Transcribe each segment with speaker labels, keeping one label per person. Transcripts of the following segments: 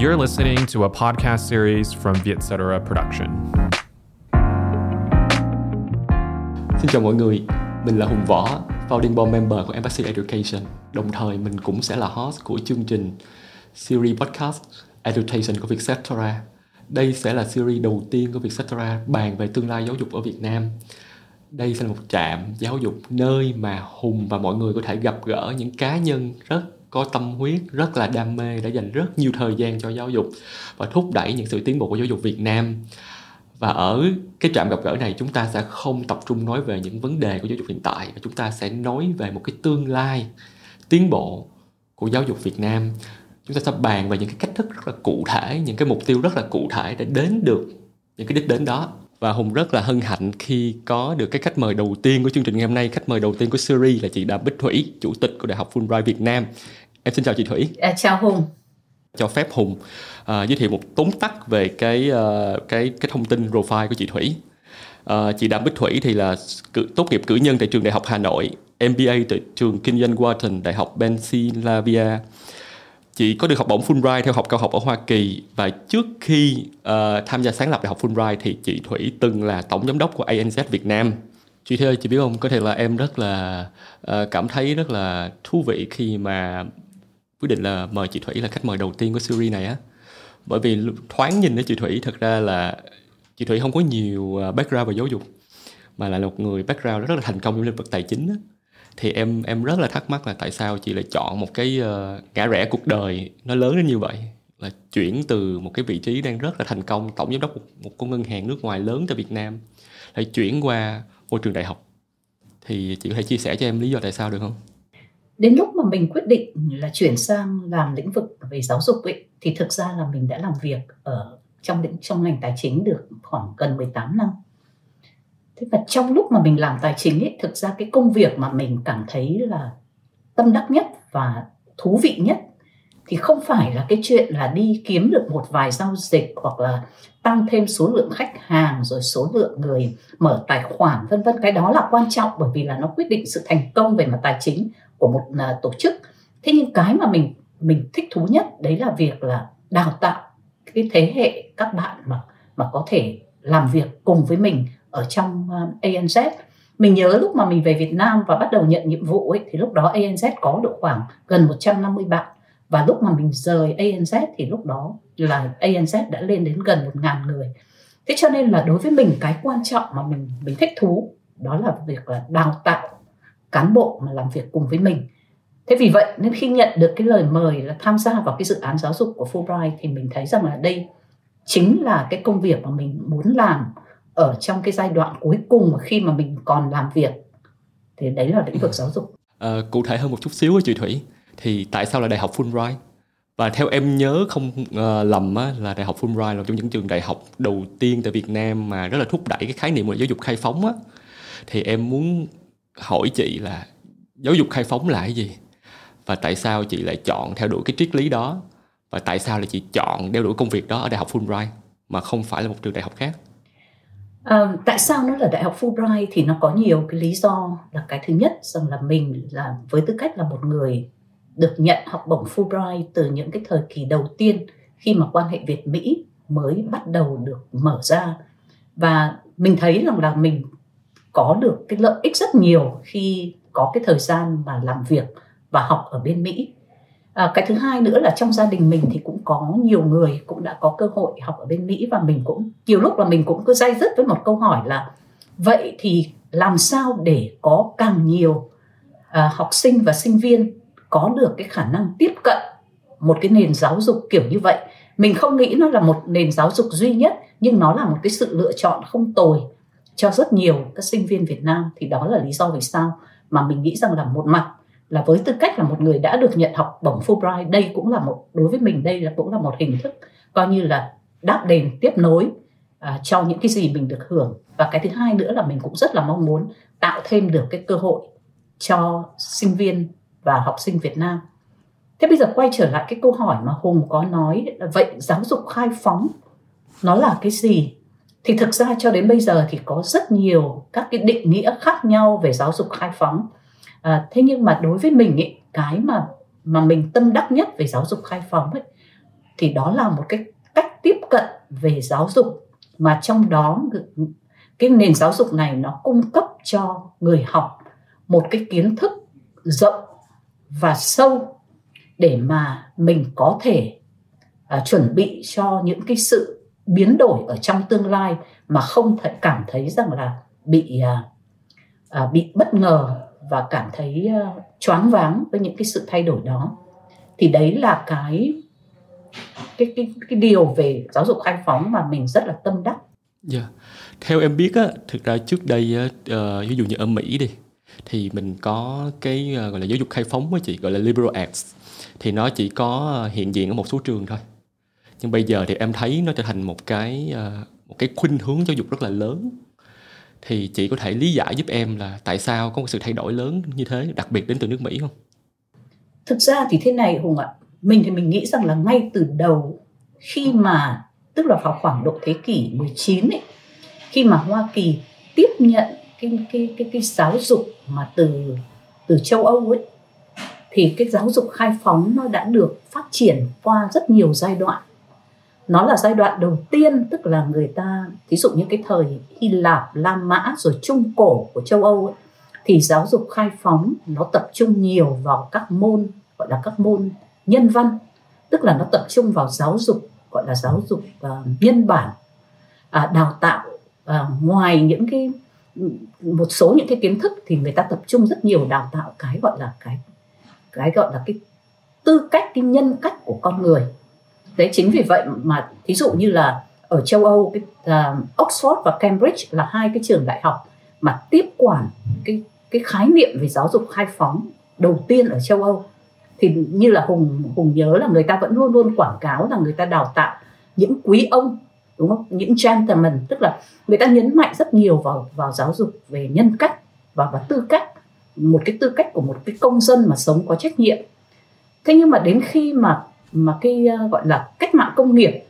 Speaker 1: You're listening to a podcast series from Vietcetera Production.
Speaker 2: Xin chào mọi người, mình là Hùng Võ, founding board member của Embassy Education. Đồng thời mình cũng sẽ là host của chương trình series podcast Education của Vietcetera. Đây sẽ là series đầu tiên của Vietcetera bàn về tương lai giáo dục ở Việt Nam. Đây sẽ là một trạm giáo dục nơi mà Hùng và mọi người có thể gặp gỡ những cá nhân rất có tâm huyết, rất là đam mê đã dành rất nhiều thời gian cho giáo dục và thúc đẩy những sự tiến bộ của giáo dục Việt Nam. Và ở cái trạm gặp gỡ này chúng ta sẽ không tập trung nói về những vấn đề của giáo dục hiện tại mà chúng ta sẽ nói về một cái tương lai tiến bộ của giáo dục Việt Nam. Chúng ta sẽ bàn về những cái cách thức rất là cụ thể, những cái mục tiêu rất là cụ thể để đến được những cái đích đến đó và Hùng rất là hân hạnh khi có được cái khách mời đầu tiên của chương trình ngày hôm nay. Khách mời đầu tiên của series là chị Đàm Bích Thủy, chủ tịch của Đại học Fulbright Việt Nam. Em xin chào chị Thủy.
Speaker 3: À, chào Hùng.
Speaker 2: Cho phép Hùng à, giới thiệu một tóm tắt về cái uh, cái cái thông tin profile của chị Thủy. À, chị Đàm Bích Thủy thì là cử, tốt nghiệp cử nhân tại trường Đại học Hà Nội, MBA tại trường Kinh doanh Wharton, Đại học Pennsylvania chị có được học bổng Fulbright theo học cao học ở Hoa Kỳ và trước khi uh, tham gia sáng lập Đại học Fulbright thì chị Thủy từng là tổng giám đốc của ANZ Việt Nam. Chị Thủy ơi, chị biết không, có thể là em rất là uh, cảm thấy rất là thú vị khi mà quyết định là mời chị Thủy là khách mời đầu tiên của series này á. Bởi vì thoáng nhìn đến chị Thủy thật ra là chị Thủy không có nhiều à, background về giáo dục mà là một người background rất là thành công trong lĩnh vực tài chính á thì em em rất là thắc mắc là tại sao chị lại chọn một cái uh, ngã rẽ cuộc đời nó lớn đến như vậy là chuyển từ một cái vị trí đang rất là thành công tổng giám đốc một, một con ngân hàng nước ngoài lớn tại Việt Nam lại chuyển qua môi trường đại học thì chị có thể chia sẻ cho em lý do tại sao được không?
Speaker 3: Đến lúc mà mình quyết định là chuyển sang làm lĩnh vực về giáo dục ấy, thì thực ra là mình đã làm việc ở trong lĩnh, trong ngành tài chính được khoảng gần 18 năm. Thế và trong lúc mà mình làm tài chính ấy, thực ra cái công việc mà mình cảm thấy là tâm đắc nhất và thú vị nhất thì không phải là cái chuyện là đi kiếm được một vài giao dịch hoặc là tăng thêm số lượng khách hàng rồi số lượng người mở tài khoản, vân vân. Cái đó là quan trọng bởi vì là nó quyết định sự thành công về mặt tài chính của một uh, tổ chức. Thế nhưng cái mà mình mình thích thú nhất đấy là việc là đào tạo cái thế hệ các bạn mà mà có thể làm việc cùng với mình ở trong à, uh, ANZ mình nhớ lúc mà mình về Việt Nam và bắt đầu nhận nhiệm vụ ấy thì lúc đó ANZ có độ khoảng gần 150 bạn. Và lúc mà mình rời ANZ thì lúc đó là ANZ đã lên đến gần một ngàn người. Thế cho nên là đối với mình cái quan trọng mà mình mình thích thú đó là việc là đào tạo cán bộ mà làm việc cùng với mình. Thế vì vậy nên khi nhận được cái lời mời là tham gia vào cái dự án giáo dục của Fulbright thì mình thấy rằng là đây chính là cái công việc mà mình muốn làm ở trong cái giai đoạn cuối cùng khi mà mình còn làm việc. Thì đấy là lĩnh vực giáo dục.
Speaker 2: À, cụ thể hơn một chút xíu chị Thủy thì tại sao là đại học Fulbright? Và theo em nhớ không uh, lầm á, là đại học Fulbright là một trong những trường đại học đầu tiên tại Việt Nam mà rất là thúc đẩy cái khái niệm của giáo dục khai phóng á. Thì em muốn hỏi chị là giáo dục khai phóng là cái gì? Và tại sao chị lại chọn theo đuổi cái triết lý đó? Và tại sao lại chị chọn đeo đuổi công việc đó ở đại học Fulbright mà không phải là một trường đại học khác?
Speaker 3: À, tại sao nó là đại học Fulbright thì nó có nhiều cái lý do. Là cái thứ nhất rằng là mình là với tư cách là một người được nhận học bổng Fulbright từ những cái thời kỳ đầu tiên khi mà quan hệ Việt Mỹ mới bắt đầu được mở ra. Và mình thấy rằng là mình có được cái lợi ích rất nhiều khi có cái thời gian mà làm việc và học ở bên Mỹ. À, cái thứ hai nữa là trong gia đình mình thì cũng có nhiều người cũng đã có cơ hội học ở bên Mỹ và mình cũng nhiều lúc là mình cũng cứ dây dứt với một câu hỏi là vậy thì làm sao để có càng nhiều à, học sinh và sinh viên có được cái khả năng tiếp cận một cái nền giáo dục kiểu như vậy? Mình không nghĩ nó là một nền giáo dục duy nhất nhưng nó là một cái sự lựa chọn không tồi cho rất nhiều các sinh viên Việt Nam thì đó là lý do vì sao mà mình nghĩ rằng là một mặt là với tư cách là một người đã được nhận học bổng Fulbright đây cũng là một đối với mình đây là cũng là một hình thức coi như là đáp đền tiếp nối à, cho những cái gì mình được hưởng. Và cái thứ hai nữa là mình cũng rất là mong muốn tạo thêm được cái cơ hội cho sinh viên và học sinh Việt Nam. Thế bây giờ quay trở lại cái câu hỏi mà Hùng có nói là vậy giáo dục khai phóng nó là cái gì? Thì thực ra cho đến bây giờ thì có rất nhiều các cái định nghĩa khác nhau về giáo dục khai phóng. À, thế nhưng mà đối với mình ý, cái mà mà mình tâm đắc nhất về giáo dục khai phóng ấy thì đó là một cái cách tiếp cận về giáo dục mà trong đó cái nền giáo dục này nó cung cấp cho người học một cái kiến thức rộng và sâu để mà mình có thể à, chuẩn bị cho những cái sự biến đổi ở trong tương lai mà không thể cảm thấy rằng là bị à, à, bị bất ngờ và cảm thấy à, choáng váng với những cái sự thay đổi đó thì đấy là cái cái cái cái điều về giáo dục khai phóng mà mình rất là tâm đắc.
Speaker 2: Yeah. Dạ. Theo em biết á, thực ra trước đây á, uh, ví dụ như ở Mỹ đi thì mình có cái uh, gọi là giáo dục khai phóng á chị gọi là liberal arts thì nó chỉ có ờ, hiện diện ở một số trường thôi nhưng bây giờ thì em thấy nó trở thành một cái ờ, một cái khuynh hướng giáo dục rất là lớn thì chị có thể lý giải giúp em là tại sao có một sự thay đổi lớn như thế đặc biệt đến từ nước Mỹ không?
Speaker 3: Thực ra thì thế này Hùng ạ, mình thì mình nghĩ rằng là ngay từ đầu khi mà tức là vào khoảng độ thế kỷ 19 ấy, khi mà Hoa Kỳ tiếp nhận cái cái cái cái giáo dục mà từ từ châu Âu ấy thì cái giáo dục khai phóng nó đã được phát triển qua rất nhiều giai đoạn nó là giai đoạn đầu tiên tức là người ta ví dụ như cái thời Hy Lạp, La Mã rồi Trung Cổ của châu Âu ấy, thì giáo dục khai phóng nó tập trung nhiều vào các môn gọi là các môn nhân văn. Tức là nó tập trung vào giáo dục gọi là giáo dục uh, nhân bản. Uh, đào tạo uh, ngoài những cái một số những cái kiến thức thì người ta tập trung rất nhiều đào tạo cái gọi là cái cái gọi là cái tư cách cái nhân cách của con người đấy chính vì vậy mà thí dụ như là ở châu Âu cái uh, Oxford và Cambridge là hai cái trường đại học mà tiếp quản cái cái khái niệm về giáo dục khai phóng đầu tiên ở châu Âu thì như là hùng hùng nhớ là người ta vẫn luôn luôn quảng cáo là người ta đào tạo những quý ông đúng không? Những gentleman tức là người ta nhấn mạnh rất nhiều vào vào giáo dục về nhân cách và và tư cách một cái tư cách của một cái công dân mà sống có trách nhiệm. Thế nhưng mà đến khi mà mà cái uh, gọi là cách mạng công nghiệp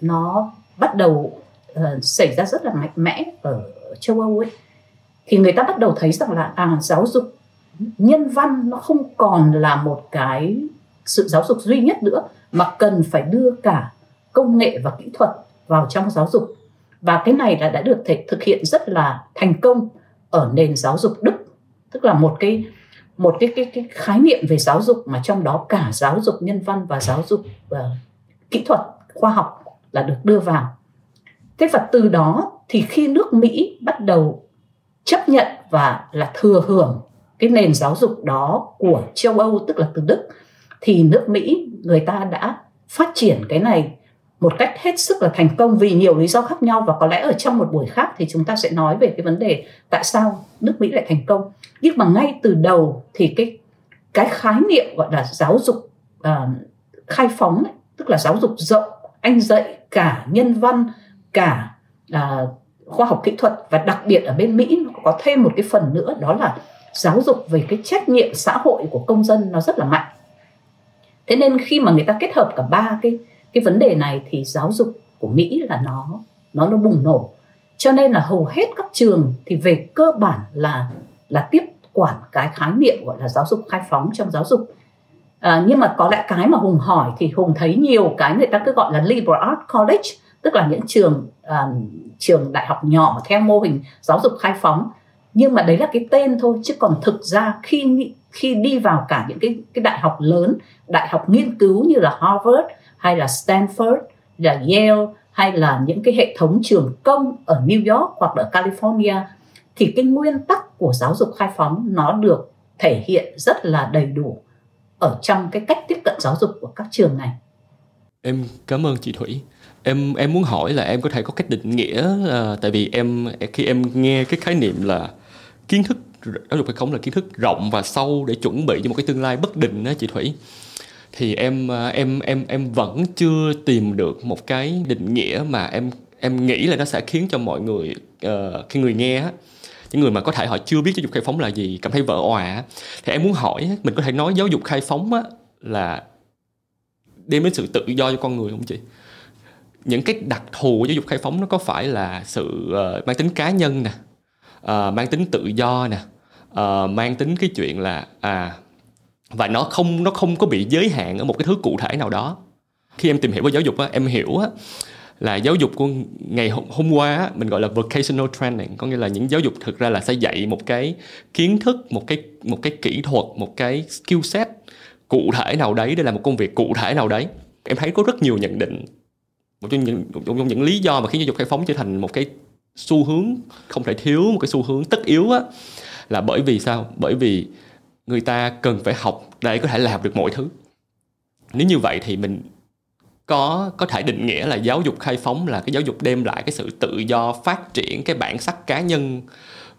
Speaker 3: nó bắt đầu uh, xảy ra rất là mạnh mẽ ở châu Âu ấy thì người ta bắt đầu thấy rằng là à giáo dục nhân văn nó không còn là một cái sự giáo dục duy nhất nữa mà cần phải đưa cả công nghệ và kỹ thuật vào trong giáo dục. Và cái này đã đã được thể thực hiện rất là thành công ở nền giáo dục Đức tức là một cái một cái cái cái khái niệm về giáo dục mà trong đó cả giáo dục nhân văn và giáo dục uh, kỹ thuật khoa học là được đưa vào. Thế và từ đó thì khi nước Mỹ bắt đầu chấp nhận và là thừa hưởng cái nền giáo dục đó của châu Âu tức là từ Đức thì nước Mỹ người ta đã phát triển cái này một cách hết sức là thành công vì nhiều lý do khác nhau và có lẽ ở trong một buổi khác thì chúng ta sẽ nói về cái vấn đề tại sao nước Mỹ lại thành công. Nhưng mà ngay từ đầu thì cái cái khái niệm gọi là giáo dục uh, khai phóng ấy, tức là giáo dục rộng anh dạy cả nhân văn cả uh, khoa học kỹ thuật và đặc biệt ở bên Mỹ nó có thêm một cái phần nữa đó là giáo dục về cái trách nhiệm xã hội của công dân nó rất là mạnh. Thế nên khi mà người ta kết hợp cả ba cái cái vấn đề này thì giáo dục của Mỹ là nó nó nó bùng nổ. Cho nên là hầu hết các trường thì về cơ bản là là tiếp quản cái khái niệm gọi là giáo dục khai phóng trong giáo dục. À, nhưng mà có lẽ cái mà hùng hỏi thì hùng thấy nhiều cái người ta cứ gọi là liberal arts college tức là những trường à, trường đại học nhỏ theo mô hình giáo dục khai phóng. Nhưng mà đấy là cái tên thôi chứ còn thực ra khi khi đi vào cả những cái cái đại học lớn đại học nghiên cứu như là Harvard hay là Stanford, là Yale, hay là những cái hệ thống trường công ở New York hoặc ở California, thì cái nguyên tắc của giáo dục khai phóng nó được thể hiện rất là đầy đủ ở trong cái cách tiếp cận giáo dục của các trường này.
Speaker 2: Em cảm ơn chị Thủy. Em em muốn hỏi là em có thể có cách định nghĩa là tại vì em, khi em nghe cái khái niệm là kiến thức giáo dục khai phóng là kiến thức rộng và sâu để chuẩn bị cho một cái tương lai bất định đó chị Thủy thì em à, em em em vẫn chưa tìm được một cái định nghĩa mà em em nghĩ là nó sẽ khiến cho mọi người uh, khi người nghe những người mà có thể họ chưa biết giáo dục khai phóng là gì cảm thấy vỡ òa thì em muốn hỏi mình có thể nói giáo dục khai phóng á, là đem đến sự tự do cho con người không chị? Những cái đặc thù của giáo dục khai phóng nó có phải là sự uh, mang tính cá nhân nè uh, mang tính tự do nè uh, mang tính cái chuyện là à và nó không nó không có bị giới hạn ở một cái thứ cụ thể nào đó. Khi em tìm hiểu về giáo dục á em hiểu á là giáo dục của ngày hôm qua á, mình gọi là vocational training. Có nghĩa là những giáo dục thực ra là sẽ dạy một cái kiến thức một cái một cái kỹ thuật một cái skill set cụ thể nào đấy để làm một công việc cụ thể nào đấy. Em thấy có rất nhiều nhận định. Một trong những một trong những lý do mà khiến giáo dục khai phóng trở thành một cái xu hướng không thể thiếu một cái xu hướng tất yếu á là bởi vì sao? Bởi vì người ta cần phải học để có thể làm được mọi thứ. Nếu như vậy thì mình có có thể định nghĩa là giáo dục khai phóng là cái giáo dục đem lại cái sự tự do phát triển cái bản sắc cá nhân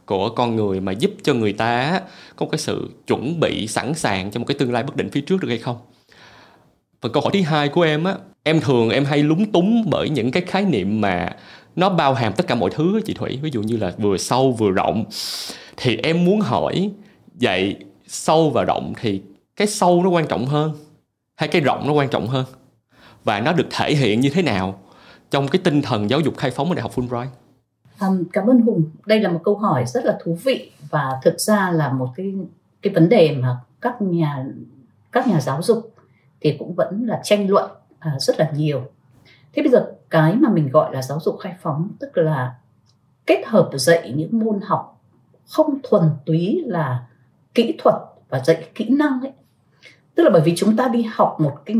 Speaker 2: của con người mà giúp cho người ta có cái sự chuẩn bị sẵn sàng cho một cái tương lai bất định phía trước được hay không. Phần câu hỏi thứ hai của em á, em thường em hay lúng túng bởi những cái khái niệm mà nó bao hàm tất cả mọi thứ chị thủy. Ví dụ như là vừa sâu, vừa rộng. Thì em muốn hỏi, vậy sâu và rộng thì cái sâu nó quan trọng hơn hay cái rộng nó quan trọng hơn và nó được thể hiện như thế nào trong cái tinh thần giáo dục khai phóng ở đại học Fulbright
Speaker 3: Um, cảm ơn Hùng. Đây là một câu hỏi rất là thú vị và thực ra là một cái cái vấn đề mà các nhà các nhà giáo dục thì cũng vẫn là tranh luận uh, rất là nhiều. Thế bây giờ cái mà mình gọi là giáo dục khai phóng tức là kết hợp dạy những môn học không thuần túy là kỹ thuật và dạy kỹ năng ấy. Tức là bởi vì chúng ta đi học một cái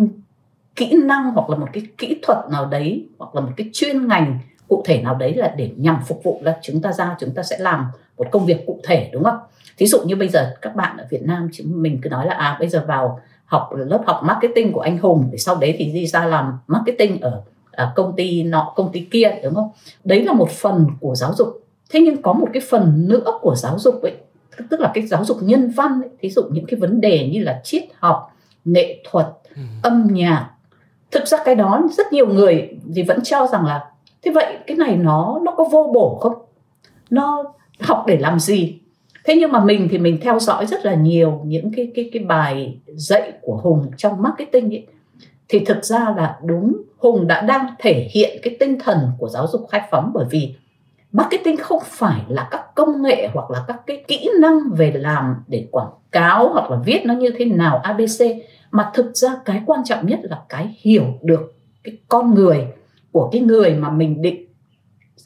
Speaker 3: kỹ năng hoặc là một cái kỹ thuật nào đấy, hoặc là một cái chuyên ngành cụ thể nào đấy là để nhằm phục vụ là chúng ta ra, chúng ta sẽ làm một công việc cụ thể, đúng không? Thí dụ như bây giờ các bạn ở Việt Nam chúng mình cứ nói là à bây giờ vào học lớp học marketing của anh Hùng, để sau đấy thì đi ra làm marketing ở ở công ty nọ, công ty kia, đúng không? Đấy là một phần của giáo dục. Thế nhưng có một cái phần nữa của giáo dục ấy tức là cái giáo dục nhân văn ấy, thí dụ những cái vấn đề như là triết học nghệ thuật ừ. âm nhạc thực ra cái đó rất nhiều người thì vẫn cho rằng là thế vậy cái này nó nó có vô bổ không? Nó học để làm gì? Thế nhưng mà mình thì mình theo dõi rất là nhiều những cái cái cái bài dạy của hùng trong marketing ấy. Thì thực ra là đúng hùng đã đang thể hiện cái tinh thần của giáo dục khai phóng bởi vì marketing không phải là các công nghệ hoặc là các cái kỹ năng về làm để quảng cáo hoặc là viết nó như thế nào abc mà thực ra cái quan trọng nhất là cái hiểu được cái con người của cái người mà mình định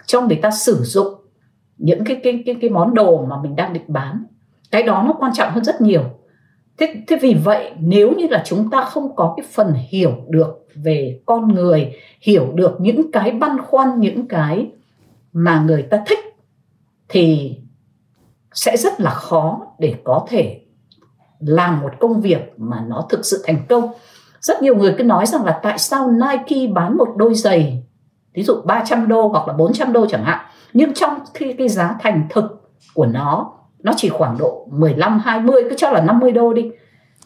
Speaker 3: cho người ta sử dụng những cái cái cái cái món đồ mà mình đang định bán. Cái đó nó quan trọng hơn rất nhiều. Thế thế vì vậy nếu như là chúng ta không có cái phần hiểu được về con người, hiểu được những cái băn khoăn, những cái mà người ta thích thì sẽ rất là khó để có thể làm một công việc mà nó thực sự thành công. Rất nhiều người cứ nói rằng là tại sao Nike bán một đôi giày, ví dụ 300 đô hoặc là 400 đô chẳng hạn, nhưng trong khi cái giá thành thực của nó nó chỉ khoảng độ 15 20 cứ cho là 50 đô đi.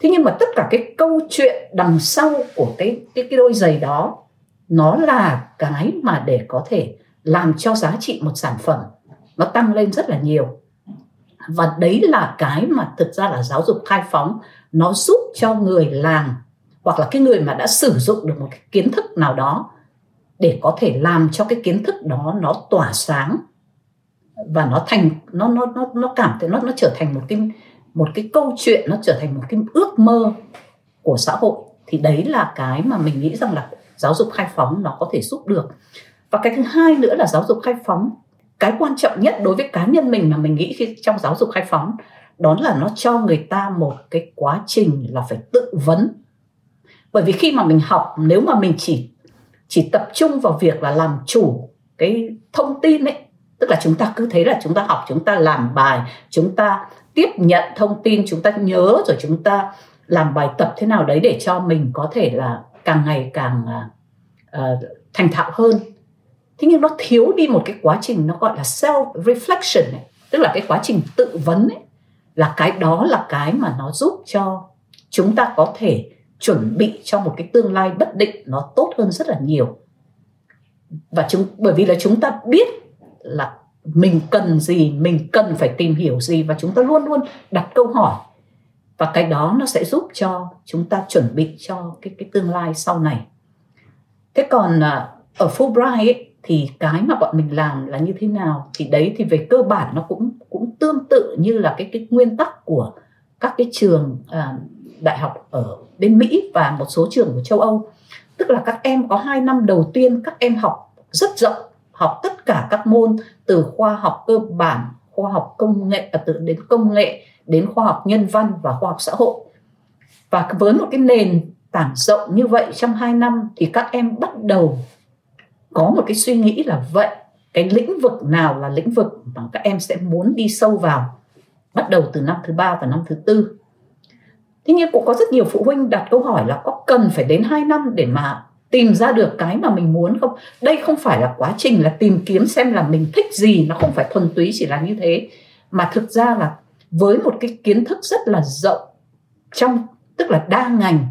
Speaker 3: Thế nhưng mà tất cả cái câu chuyện đằng sau của cái cái cái đôi giày đó, nó là cái mà để có thể làm cho giá trị một sản phẩm nó tăng lên rất là nhiều. Và đấy là cái mà thực ra là giáo dục khai phóng, nó giúp cho người làm hoặc là cái người mà đã sử dụng được một cái kiến thức nào đó để có thể làm cho cái kiến thức đó nó tỏa sáng và nó thành, nó nó nó nó cảm thấy, nó nó trở thành một cái một cái câu chuyện, nó trở thành một cái ước mơ của xã hội. Thì đấy là cái mà mình nghĩ rằng là giáo dục khai phóng nó có thể giúp được và cái thứ hai nữa là giáo dục khai phóng. Cái quan trọng nhất đối với cá nhân mình mà mình nghĩ khi trong giáo dục khai phóng đó là nó cho người ta một cái quá trình là phải tự vấn. Bởi vì khi mà mình học nếu mà mình chỉ chỉ tập trung vào việc là làm chủ cái thông tin ấy tức là chúng ta cứ thấy là chúng ta học chúng ta làm bài chúng ta tiếp nhận thông tin chúng ta nhớ rồi chúng ta làm bài tập thế nào đấy để cho mình có thể là càng ngày càng uh, thành thạo hơn thế nhưng nó thiếu đi một cái quá trình nó gọi là self reflection ấy, tức là cái quá trình tự vấn ấy, là cái đó là cái mà nó giúp cho chúng ta có thể chuẩn bị cho một cái tương lai bất định nó tốt hơn rất là nhiều. Và chúng bởi vì là chúng ta biết là mình cần gì mình cần phải tìm hiểu gì và chúng ta luôn luôn đặt câu hỏi. Và cái đó nó sẽ giúp cho chúng ta chuẩn bị cho cái cái tương lai sau này. Thế còn à, ở Fulbright ấy, thì cái mà bọn mình làm là như thế nào? Thì đấy thì về cơ bản nó cũng cũng tương tự như là cái cái nguyên tắc của các cái trường à, đại học ở bên Mỹ và một số trường của châu Âu. Tức là các em có hai năm đầu tiên các em học rất rộng học tất cả các môn từ khoa học cơ bản khoa học công nghệ à, từ đến công nghệ đến khoa học nhân văn và khoa học xã hội. Và với một cái nền tảng rộng như vậy trong 2 năm thì các em bắt đầu có một cái suy nghĩ là vậy cái lĩnh vực nào là lĩnh vực mà các em sẽ muốn đi sâu vào bắt đầu từ năm thứ ba và năm thứ tư Tuy nhiên cũng có rất nhiều phụ huynh đặt câu hỏi là có cần phải đến 2 năm để mà tìm ra được cái mà mình muốn không? Đây không phải là quá trình là tìm kiếm xem là mình thích gì, nó không phải thuần túy chỉ là như thế mà thực ra là với một cái kiến thức rất là rộng trong tức là đa ngành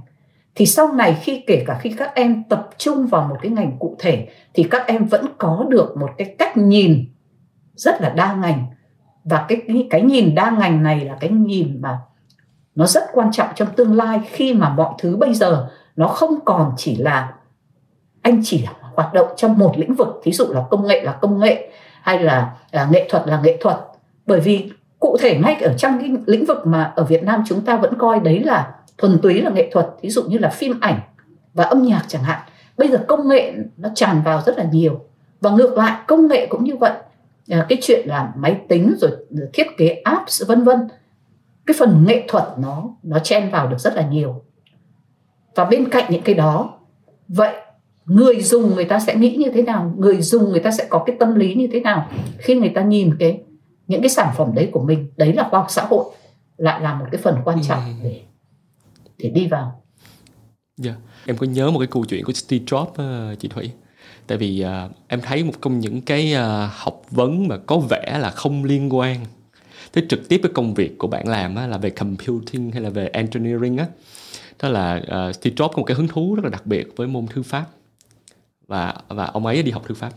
Speaker 3: thì sau này khi kể cả khi các em tập trung vào một cái ngành cụ thể thì các em vẫn có được một cái cách nhìn rất là đa ngành. Và cái cái nhìn đa ngành này là cái nhìn mà nó rất quan trọng trong tương lai khi mà mọi thứ bây giờ nó không còn chỉ là anh chỉ hoạt động trong một lĩnh vực thí dụ là công nghệ là công nghệ hay là à, nghệ thuật là nghệ thuật. Bởi vì cụ thể ngay ở trong cái lĩnh vực mà ở Việt Nam chúng ta vẫn coi đấy là thuần túy là nghệ thuật ví dụ như là phim ảnh và âm nhạc chẳng hạn. Bây giờ công nghệ nó tràn vào rất là nhiều. Và ngược lại công nghệ cũng như vậy. À, cái chuyện là máy tính rồi thiết kế apps vân vân. Cái phần nghệ thuật nó nó chen vào được rất là nhiều. Và bên cạnh những cái đó vậy người dùng người ta sẽ nghĩ như thế nào? Người dùng người ta sẽ có cái tâm lý như thế nào khi người ta nhìn cái những cái sản phẩm đấy của mình? Đấy là khoa học xã hội lại là một cái phần quan trọng ừ. để để đi vào.
Speaker 2: Dạ, yeah. em có nhớ một cái câu chuyện của Steve Jobs ờ, chị Thủy. Tại vì uh, em thấy một trong những cái uh, học vấn mà có vẻ là không liên quan tới trực tiếp với công việc của bạn làm á, là về computing hay là về engineering á. Đó là uh, Steve Jobs có một cái hứng thú rất là đặc biệt với môn thư pháp và và ông ấy đi học thư pháp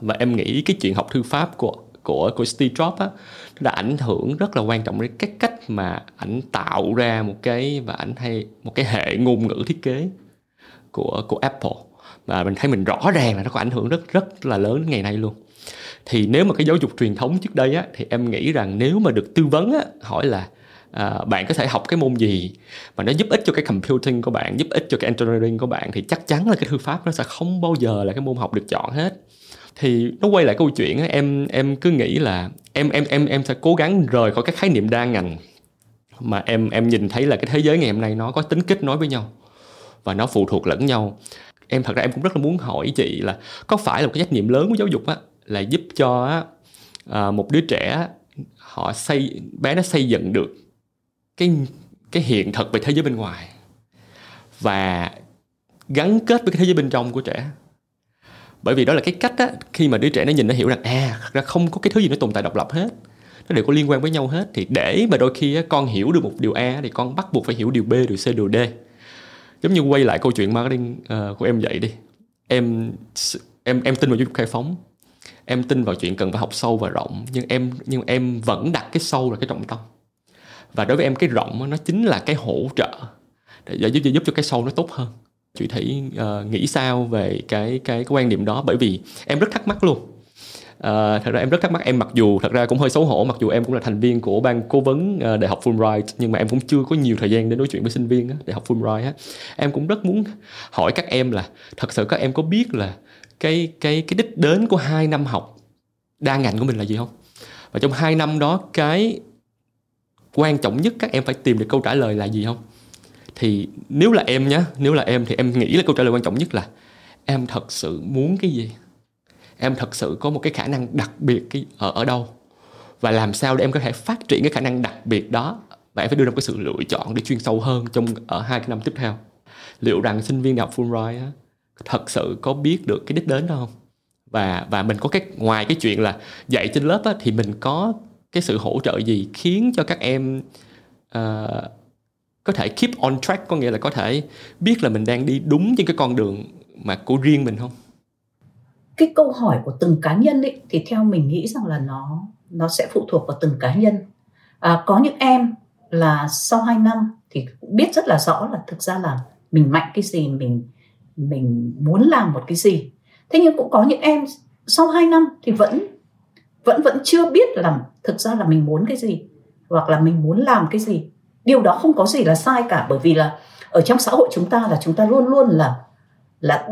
Speaker 2: và em nghĩ cái chuyện học thư pháp của của của Steve Jobs á nó đã ảnh hưởng rất là quan trọng đến cái cách mà ảnh tạo ra một cái và ảnh hay một cái hệ ngôn ngữ thiết kế của của Apple. Và mình thấy mình rõ ràng là nó có ảnh hưởng rất rất là lớn đến ngày nay luôn. Thì nếu mà cái giáo dục truyền thống trước đây á thì em nghĩ rằng nếu mà được tư vấn á hỏi là à, bạn có thể học cái môn gì mà nó giúp ích cho cái computing của bạn giúp ích cho cái engineering của bạn thì chắc chắn là cái thư pháp nó sẽ không bao giờ là cái môn học được chọn hết thì nó quay lại câu chuyện em em cứ nghĩ là em em em em sẽ cố gắng rời khỏi các khái niệm đa ngành mà em em nhìn thấy là cái thế giới ngày hôm nay nó có tính kết nối với nhau và nó phụ thuộc lẫn nhau. Em thật ra em cũng rất là muốn hỏi chị là có phải là một cái trách nhiệm lớn của giáo dục á là giúp cho à, một đứa trẻ họ xây bé nó xây dựng được cái cái hiện thực về thế giới bên ngoài và gắn kết với cái thế giới bên trong của trẻ? Bởi vì đó là cái cách á khi mà đứa trẻ nó nhìn nó hiểu rằng à thật ra không có cái thứ gì nó tồn tại độc lập hết. Nó đều có liên quan với nhau hết. Thì để mà đôi khi á, con hiểu được một điều a thì con bắt buộc phải hiểu điều b điều c điều d. Giống như quay lại câu chuyện marketing uh, của em vậy đi. Em em em tin vào giáo dục khai phóng. Em tin vào chuyện cần phải học sâu và rộng nhưng em nhưng em vẫn đặt cái sâu là cái trọng tâm. Và đối với em cái rộng nó chính là cái hỗ trợ để giúp giúp cho cái sâu nó tốt hơn chị thủy uh, nghĩ sao về cái, cái cái quan niệm đó? Bởi vì em rất thắc mắc luôn. Uh, thật ra em rất thắc mắc. Em mặc dù thật ra cũng hơi xấu hổ mặc dù em cũng là thành viên của ban cố vấn uh, đại học Fulbright nhưng mà em cũng chưa có nhiều thời gian để nói chuyện với sinh viên á, đại học Fulbright á. em cũng rất muốn hỏi các em là thật sự các em có biết là cái cái cái đích đến của hai năm học đa ngành của mình là gì không? Và trong hai năm đó cái quan trọng nhất các em phải tìm được câu trả lời là gì không? Thì nếu là em nhé nếu là em thì em nghĩ là câu trả lời quan trọng nhất là em thật sự muốn cái gì? Em thật sự có một cái khả năng đặc biệt cái ở ở đâu? Và làm sao để em có thể phát triển cái khả năng đặc biệt đó? Và em phải đưa ra một cái sự lựa chọn để chuyên sâu hơn trong ở hai cái năm tiếp theo. Liệu rằng sinh viên đại học Fulbright á, thật sự có biết được cái đích đến đó không? Và và mình có cái ngoài cái chuyện là dạy trên lớp á, thì mình có cái sự hỗ trợ gì khiến cho các em uh, có thể keep on track có nghĩa là có thể biết là mình đang đi đúng trên cái con đường mà của riêng mình không?
Speaker 3: Cái câu hỏi của từng cá nhân ấy thì theo mình nghĩ rằng là nó nó sẽ phụ thuộc vào từng cá nhân. À, có những em là sau 2 năm thì cũng biết rất là rõ là thực ra là mình mạnh cái gì mình mình muốn làm một cái gì. Thế nhưng cũng có những em sau 2 năm thì vẫn vẫn vẫn chưa biết là thực ra là mình muốn cái gì hoặc là mình muốn làm cái gì điều đó không có gì là sai cả bởi vì là ở trong xã hội chúng ta là chúng ta luôn luôn là là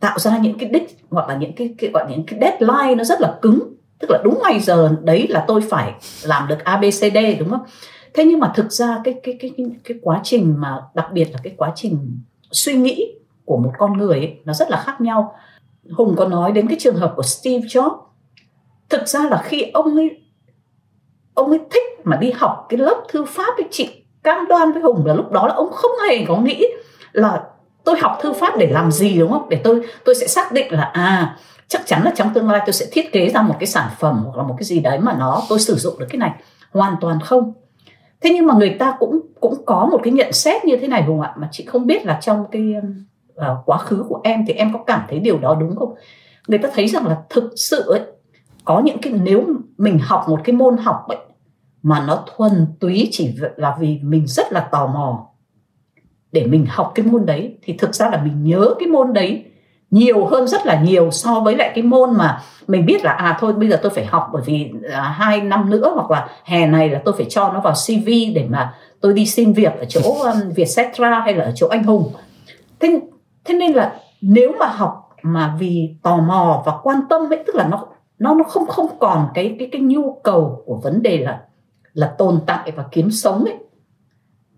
Speaker 3: tạo ra những cái đích hoặc là những cái, cái gọi những cái deadline nó rất là cứng. Tức là đúng ngày giờ đấy là tôi phải làm được abcd đúng không? Thế nhưng mà thực ra cái cái cái cái, cái quá trình mà đặc biệt là cái quá trình suy nghĩ của một con người ấy, nó rất là khác nhau. Hùng có nói đến cái trường hợp của steve jobs. Thực ra là khi ông ấy ông ấy thích mà đi học cái lớp thư pháp ấy chị cam đoan với hùng là lúc đó là ông không hề có nghĩ là tôi học thư pháp để làm gì đúng không? Để tôi tôi sẽ xác định là à chắc chắn là trong tương lai tôi sẽ thiết kế ra một cái sản phẩm hoặc là một cái gì đấy mà nó tôi sử dụng được cái này hoàn toàn không. Thế nhưng mà người ta cũng cũng có một cái nhận xét như thế này hùng ạ mà chị không biết là trong cái uh, quá khứ của em thì em có cảm thấy điều đó đúng không? Người ta thấy rằng là thực sự ấy, có những cái nếu mình học một cái môn học ấy mà nó thuần túy chỉ là vì mình rất là tò mò. Để mình học cái môn đấy thì thực ra là mình nhớ cái môn đấy nhiều hơn rất là nhiều so với lại cái môn mà mình biết là à thôi bây giờ tôi phải học bởi vì à, hai năm nữa hoặc là hè này là tôi phải cho nó vào CV để mà tôi đi xin việc ở chỗ um, Vietcetera hay là ở chỗ anh Hùng. Thế thế nên là nếu mà học mà vì tò mò và quan tâm ấy tức là nó nó nó không không còn cái cái cái nhu cầu của vấn đề là là tồn tại và kiếm sống ấy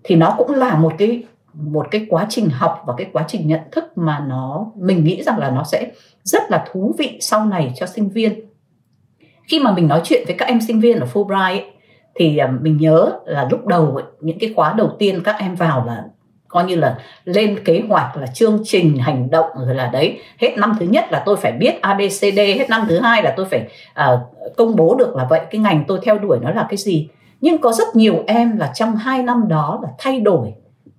Speaker 3: thì nó cũng là một cái một cái quá trình học và cái quá trình nhận thức mà nó mình nghĩ rằng là nó sẽ rất là thú vị sau này cho sinh viên. Khi mà mình nói chuyện với các em sinh viên ở Fulbright ấy, thì à, mình nhớ là lúc đầu ấy, những cái khóa đầu tiên các em vào là coi như là lên kế hoạch là chương trình hành động rồi là đấy hết năm thứ nhất là tôi phải biết abcd hết năm thứ hai là tôi phải uh, công bố được là vậy cái ngành tôi theo đuổi nó là cái gì nhưng có rất nhiều em là trong hai năm đó là thay đổi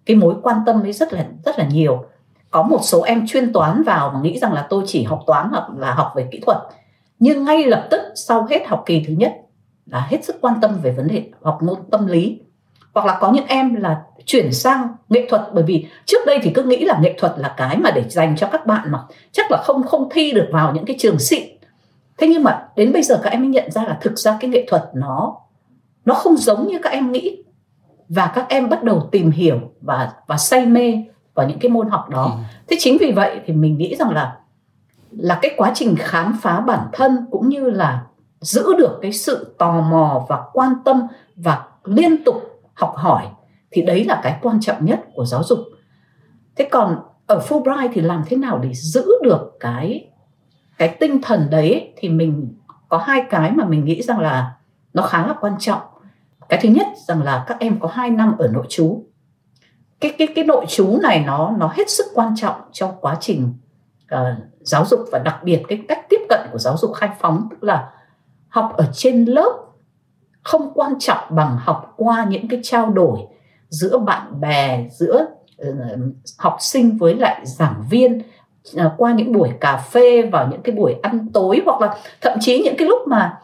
Speaker 3: cái mối quan tâm ấy rất là rất là nhiều. Có một số em chuyên toán vào mà nghĩ rằng là tôi chỉ học toán hoặc là học về kỹ thuật. Nhưng ngay lập tức sau hết học kỳ thứ nhất là hết sức quan tâm về vấn đề học môn tâm lý. Hoặc là có những em là chuyển sang nghệ thuật, bởi vì trước đây thì cứ nghĩ là nghệ thuật là cái mà để dành cho các bạn mà chắc là không không thi được vào những cái trường xịn. Thế nhưng mà đến bây giờ các em mới nhận ra là thực ra cái nghệ thuật nó nó không giống như các em nghĩ. Và các em bắt đầu tìm hiểu và và say mê vào những cái môn học đó. Ừ. thế chính vì vậy thì mình nghĩ rằng là là cái quá trình khám phá bản thân cũng như là giữ được cái sự tò mò và quan tâm và liên tục học hỏi thì đấy là cái quan trọng nhất của giáo dục. Thế còn ở Fulbright thì làm thế nào để giữ được cái cái tinh thần đấy? Thì mình có hai cái mà mình nghĩ rằng là nó khá là quan trọng cái thứ nhất rằng là các em có 2 năm ở nội trú. Cái cái cái nội trú này nó nó hết sức quan trọng trong quá trình uh, giáo dục và đặc biệt cái cách tiếp cận của giáo dục khai phóng tức là học ở trên lớp không quan trọng bằng học qua những cái trao đổi giữa bạn bè giữa uh, học sinh với lại giảng viên uh, qua những buổi cà phê vào những cái buổi ăn tối hoặc là thậm chí những cái lúc mà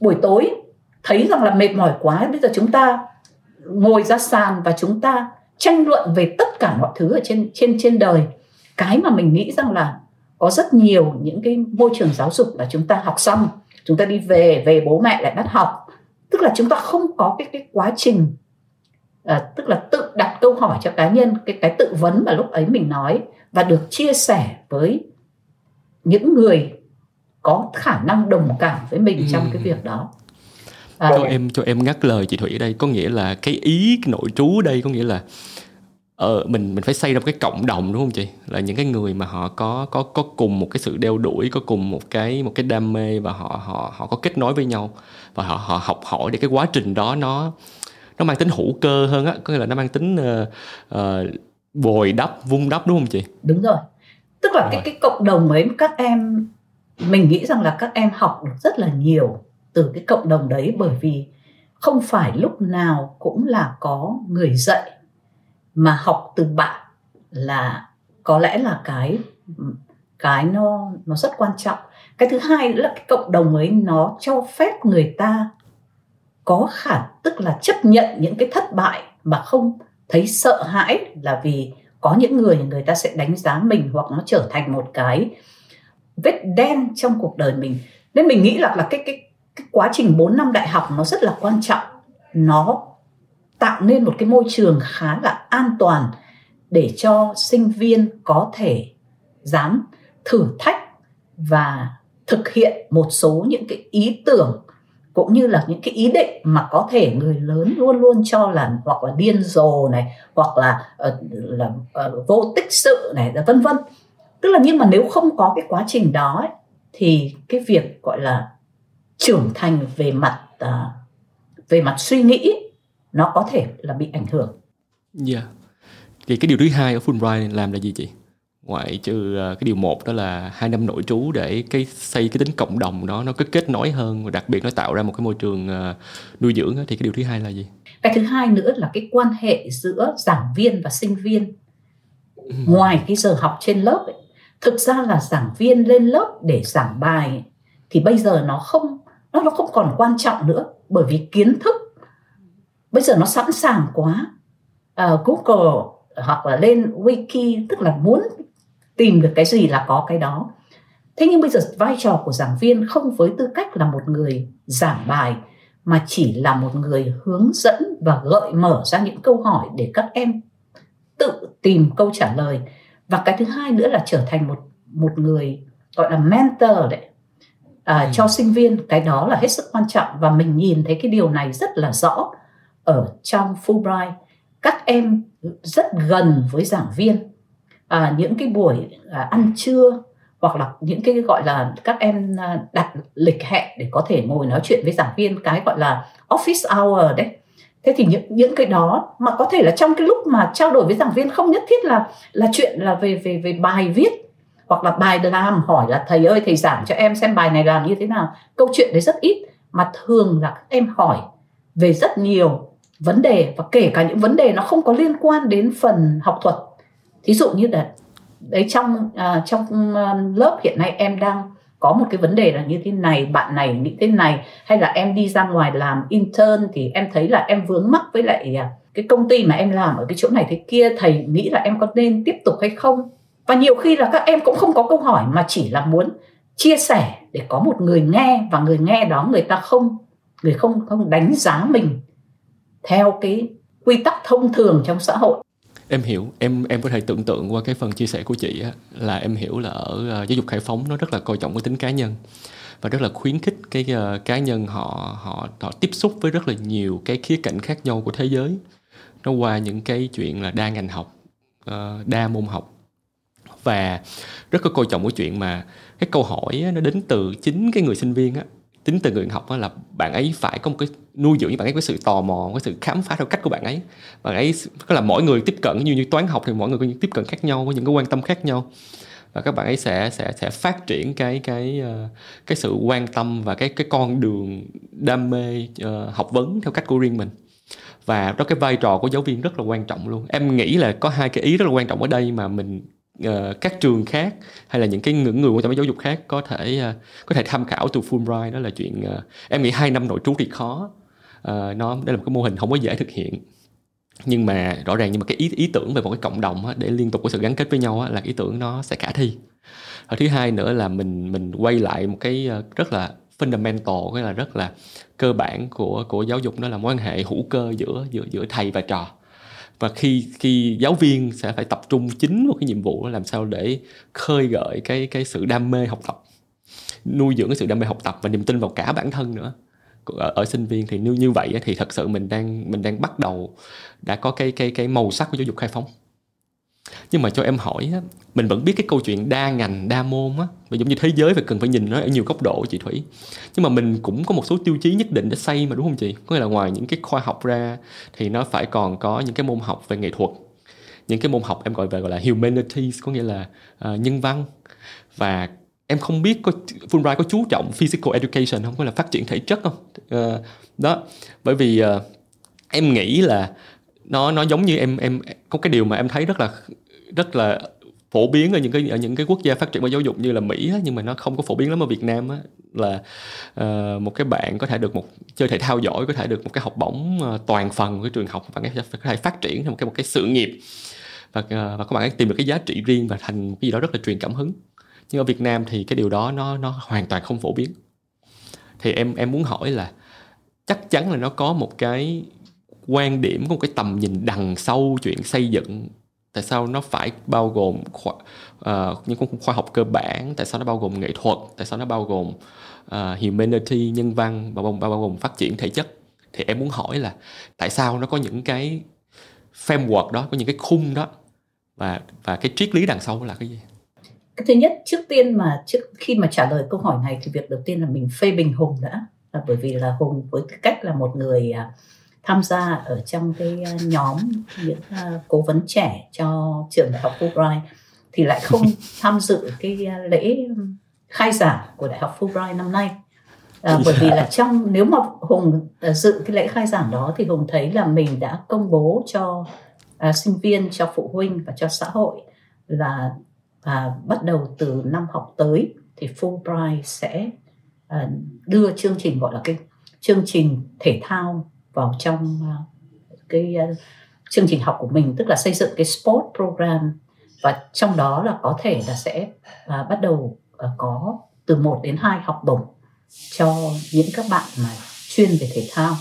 Speaker 3: buổi tối thấy rằng là mệt mỏi quá bây giờ chúng ta ngồi ra sàn và chúng ta tranh luận về tất cả mọi thứ ở trên trên trên đời. Cái mà mình nghĩ rằng là có rất nhiều những cái môi trường giáo dục là chúng ta học xong chúng ta đi về về bố mẹ lại bắt học. Tức là chúng ta không có cái cái quá trình à, tức là tự đặt câu hỏi cho cá nhân cái cái tự vấn mà lúc ấy mình nói và được chia sẻ với những người có khả năng đồng cảm với mình trong cái việc đó
Speaker 2: à, cho em cho em ngắt lời chị thủy ở đây. Có nghĩa là cái ý cái nội trú đây có nghĩa là ờ, mình mình phải xây ra một cái cộng đồng đúng không chị? Là những cái người mà họ có có có cùng một cái sự đeo đuổi có cùng một cái một cái đam mê và họ họ họ có kết nối với nhau và họ họ học hỏi để cái quá trình đó nó nó mang tính hữu cơ hơn á. Có nghĩa là nó mang tính uh, uh, bồi đắp vun đắp đúng không chị?
Speaker 3: Đúng rồi. Tức là cái cái cộng đồng ấy các em mình nghĩ rằng là các em học được rất là nhiều từ cái cộng đồng đấy bởi vì không phải lúc nào cũng là có người dạy mà học từ bạn là có lẽ là cái cái nó nó rất quan trọng. Cái thứ hai nữa là cái cộng đồng ấy nó cho phép người ta có khả, tức là chấp nhận những cái thất bại mà không thấy sợ hãi là vì có những người người ta sẽ đánh giá mình hoặc nó trở thành một cái vết đen trong cuộc đời mình. Nên mình nghĩ là là cái cái cái quá trình 4 năm đại học nó rất là quan trọng. Nó tạo nên một cái môi trường khá là an toàn để cho sinh viên có thể dám thử thách và thực hiện một số những cái ý tưởng cũng như là những cái ý định mà có thể người lớn luôn luôn cho là hoặc là điên rồ này hoặc là uh, là uh, vô tích sự này vân vân. Tức là nhưng mà nếu không có cái quá trình đó ấy, thì cái việc gọi là trưởng thành về mặt uh, về mặt suy nghĩ nó có thể là bị ảnh hưởng.
Speaker 2: Dạ. Yeah. Thì cái điều thứ hai ở Fulbright làm là gì chị? ngoại trừ ờ, cái điều một đó là hai năm nội trú để cái xây cái tính cộng đồng đó nó có kết nối hơn và đặc biệt nó tạo ra một cái môi trường ờ, nuôi dưỡng thì cái điều thứ hai là gì
Speaker 3: cái thứ hai nữa là cái quan hệ giữa giảng viên và sinh viên ừ. ngoài cái giờ học trên lớp ấy, thực ra là giảng viên lên lớp để giảng bài ấy, thì bây giờ nó không nó nó không còn quan trọng nữa bởi vì kiến thức bây giờ nó sẵn sàng quá. Uh, Google hoặc là lên wiki tức là muốn tìm được cái gì là có cái đó. Thế nhưng bây giờ vai trò của giảng viên không với tư cách là một người giảng bài mà chỉ là một người hướng dẫn và gợi mở ra những câu hỏi để các em tự tìm câu trả lời. Và cái thứ hai nữa là trở thành một một người gọi là mentor đấy à, ừ. cho sinh viên. Cái đó là hết sức quan trọng và mình nhìn thấy cái điều này rất là rõ ở trong Fulbright. Các em rất gần với giảng viên. À, những cái buổi à, ăn trưa hoặc là những cái gọi là các em à, đặt lịch hẹn để có thể ngồi nói chuyện với giảng viên cái gọi là office hour đấy. Thế thì những những cái đó mà có thể là trong cái lúc mà trao đổi với giảng viên không nhất thiết là là chuyện là về về về bài viết hoặc là bài làm hỏi là thầy ơi thầy giảng cho em xem bài này làm như thế nào? Câu chuyện đấy rất ít mà thường là các em hỏi về rất nhiều vấn đề và kể cả những vấn đề nó không có liên quan đến phần học thuật. Thí dụ như là đấy trong uh, trong à, lớp hiện nay em đang có một cái vấn đề là như thế này bạn này nghĩ thế này hay là em đi ra ngoài làm intern thì em thấy là em vướng mắc với lại à, cái công ty mà em làm ở cái chỗ này thế kia thầy nghĩ là em có nên tiếp tục hay không? Và nhiều khi là các em cũng không có câu hỏi mà chỉ là muốn chia sẻ để có một người nghe và người nghe đó người ta không người không không đánh giá mình theo cái quy tắc thông thường trong xã hội.
Speaker 2: Em hiểu em em có thể tưởng tượng qua cái phần chia sẻ của chị á, là em hiểu là ở uh, giáo dục khai phóng nó rất là coi trọng cái tính cá nhân và rất là khuyến khích cái uh, cá nhân họ họ họ tiếp xúc với rất là nhiều cái khía cạnh khác nhau của thế giới. Nó qua những cái chuyện là đa ngành học uh, đa môn học và rất có coi trọng cái chuyện mà cái câu hỏi á, nó đến từ chính cái người sinh viên á. Tính từ người học là bạn ấy phải có một cái nuôi dưỡng như bạn ấy có sự tò mò có sự khám phá theo cách của bạn ấy. Bạn ấy có là mỗi người tiếp cận như như toán học thì mỗi người có những tiếp cận khác nhau có những cái quan tâm khác nhau. Và các bạn ấy sẽ sẽ sẽ phát triển cái cái ờ, cái sự quan tâm và cái cái con đường đam mê uh, học vấn theo cách của riêng mình. Và đó cái vai trò của giáo viên rất là quan trọng luôn. Em nghĩ là có hai cái ý rất là quan trọng ở đây mà mình uh, các trường khác hay là những cái những người quan tâm đến giáo dục khác có thể uh, có thể tham khảo từ Fulbright đó là chuyện uh, em nghĩ hai năm nội trú thì khó. Uh, nó đây là một cái mô hình không có dễ thực hiện. Nhưng mà rõ ràng nhưng mà cái ý ý tưởng về một cái cộng đồng á, để liên tục có sự gắn kết với nhau á, là ý tưởng nó sẽ khả thi. Và thứ hai nữa là mình mình quay lại một cái rất là fundamental cái là rất là cơ bản của của giáo dục đó là mối quan hệ hữu cơ giữa giữa giữa thầy và trò và khi khi giáo viên sẽ phải tập trung chính vào cái nhiệm vụ làm sao để khơi gợi cái cái sự đam mê học tập nuôi dưỡng cái sự đam mê học tập và niềm tin vào cả bản thân nữa. Ở, ở sinh viên thì như như vậy thì thật sự mình đang mình đang bắt đầu đã có cái cái cái màu sắc của giáo dục khai phóng nhưng mà cho em hỏi á, mình vẫn biết cái câu chuyện đa ngành đa môn á và giống như thế giới phải cần phải nhìn nó ở nhiều góc độ chị thủy. Nhưng mà mình cũng có một số tiêu chí nhất định để xây mà đúng không chị? Có nghĩa là ngoài những cái khoa học ra thì nó phải còn có những cái môn học về nghệ thuật. Những cái môn học em gọi về gọi là humanities có nghĩa là uh, nhân văn. Và em không biết có Fulbright có chú trọng physical education không? Có là phát triển thể chất không? Uh, đó. Bởi vì uh, em nghĩ là nó nó giống như em em có cái điều mà em thấy rất là rất là phổ biến ở những cái ở những cái quốc gia phát triển về giáo dục như là Mỹ á, nhưng mà nó không có phổ biến lắm ở Việt Nam á, là uh, một cái bạn có thể được một chơi thể thao giỏi có thể được một cái học bổng uh, toàn phần của trường học và có thể phát triển thành một cái một cái sự nghiệp. Và uh, và các bạn ấy tìm được cái giá trị riêng và thành một cái gì đó rất là truyền cảm hứng. Nhưng ở Việt Nam thì cái điều đó nó nó hoàn toàn không phổ biến. Thì em em muốn hỏi là chắc chắn là nó có một cái quan điểm có một cái tầm nhìn đằng sâu chuyện xây dựng tại sao nó phải bao gồm khoa, uh, những khoa học cơ bản? Tại sao nó bao gồm nghệ thuật? Tại sao nó bao gồm uh, humanity nhân văn và bao, bao gồm phát triển thể chất? Thì em muốn hỏi là tại sao nó có những cái framework đó có những cái khung đó? Và và cái triết lý đằng sau là cái gì?
Speaker 3: Cái thứ nhất trước tiên mà trước khi mà trả lời câu hỏi này thì việc đầu tiên là mình phê bình hùng đã. Là bởi vì là hùng với tư cách là một người uh, tham gia ở trong cái ờ, nhóm những uh, cố vấn trẻ cho trường đại học Fulbright thì lại không tham dự cái uh, lễ khai giảng của đại học Fulbright năm nay. À, bởi vì là trong nếu mà hùng dự cái lễ khai giảng đó thì hùng thấy là mình đã công bố cho uh, sinh viên cho phụ huynh và cho xã hội là uh, bắt đầu từ năm học tới thì Fulbright sẽ uh, đưa chương trình gọi là cái chương trình thể thao vào trong à, cái à, chương trình học của mình, tức là xây dựng cái sport program. Và trong đó là có thể là sẽ à, bắt đầu có từ 1 đến 2 học bổng cho những các bạn mà chuyên về thể thao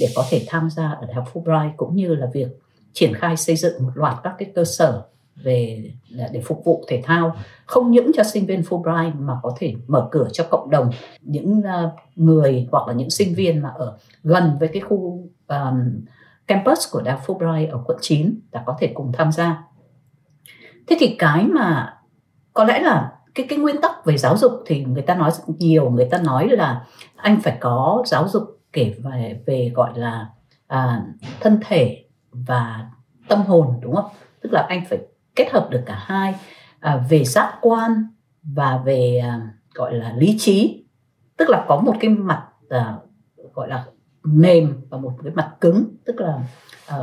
Speaker 3: để có thể tham gia ở Đại học Fulbright, cũng như là việc triển khai xây dựng một loạt các cái cơ sở về để phục vụ thể thao không những cho sinh viên Fulbright mà có thể mở cửa cho cộng đồng những à, người hoặc là những sinh viên mà ở gần với cái khu um, campus của Đại Fulbright ở quận 9 đã có thể cùng tham gia. Thế thì cái mà có lẽ là cái cái nguyên tắc về giáo dục thì người ta nói nhiều người ta nói là anh phải có giáo dục kể về về gọi là à, thân thể và tâm hồn đúng không tức là anh phải kết hợp được cả hai à, về giác quan và về à, gọi là lý trí. Tức là có một cái mặt à, gọi là mềm và một cái mặt cứng. Tức là à,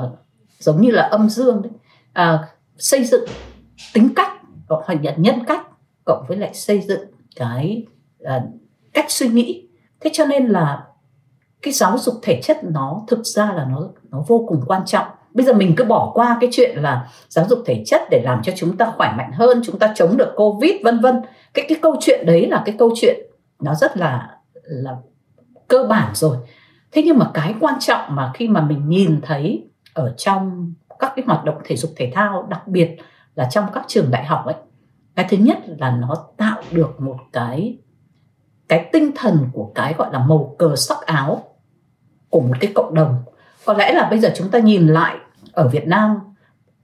Speaker 3: giống như là âm dương đấy. À, xây dựng tính cách hoặc nhận nhân cách cộng với lại xây dựng cái à, cách suy nghĩ. Thế cho nên là cái giáo dục thể chất nó thực ra là nó nó vô cùng quan trọng bây giờ mình cứ bỏ qua cái chuyện là giáo dục thể chất để làm cho chúng ta khỏe mạnh hơn, chúng ta chống được covid, vân vân. Cái cái câu chuyện đấy là cái câu chuyện nó rất là là cơ bản rồi. Thế nhưng mà cái quan trọng mà khi mà mình nhìn thấy ở trong các cái hoạt động thể dục, thể thao, đặc biệt là trong các trường đại học ấy, cái thứ nhất là nó tạo được một cái cái tinh thần của cái gọi là màu cờ sắc áo của một cái cộng đồng có lẽ là bây giờ chúng ta nhìn lại ở Việt Nam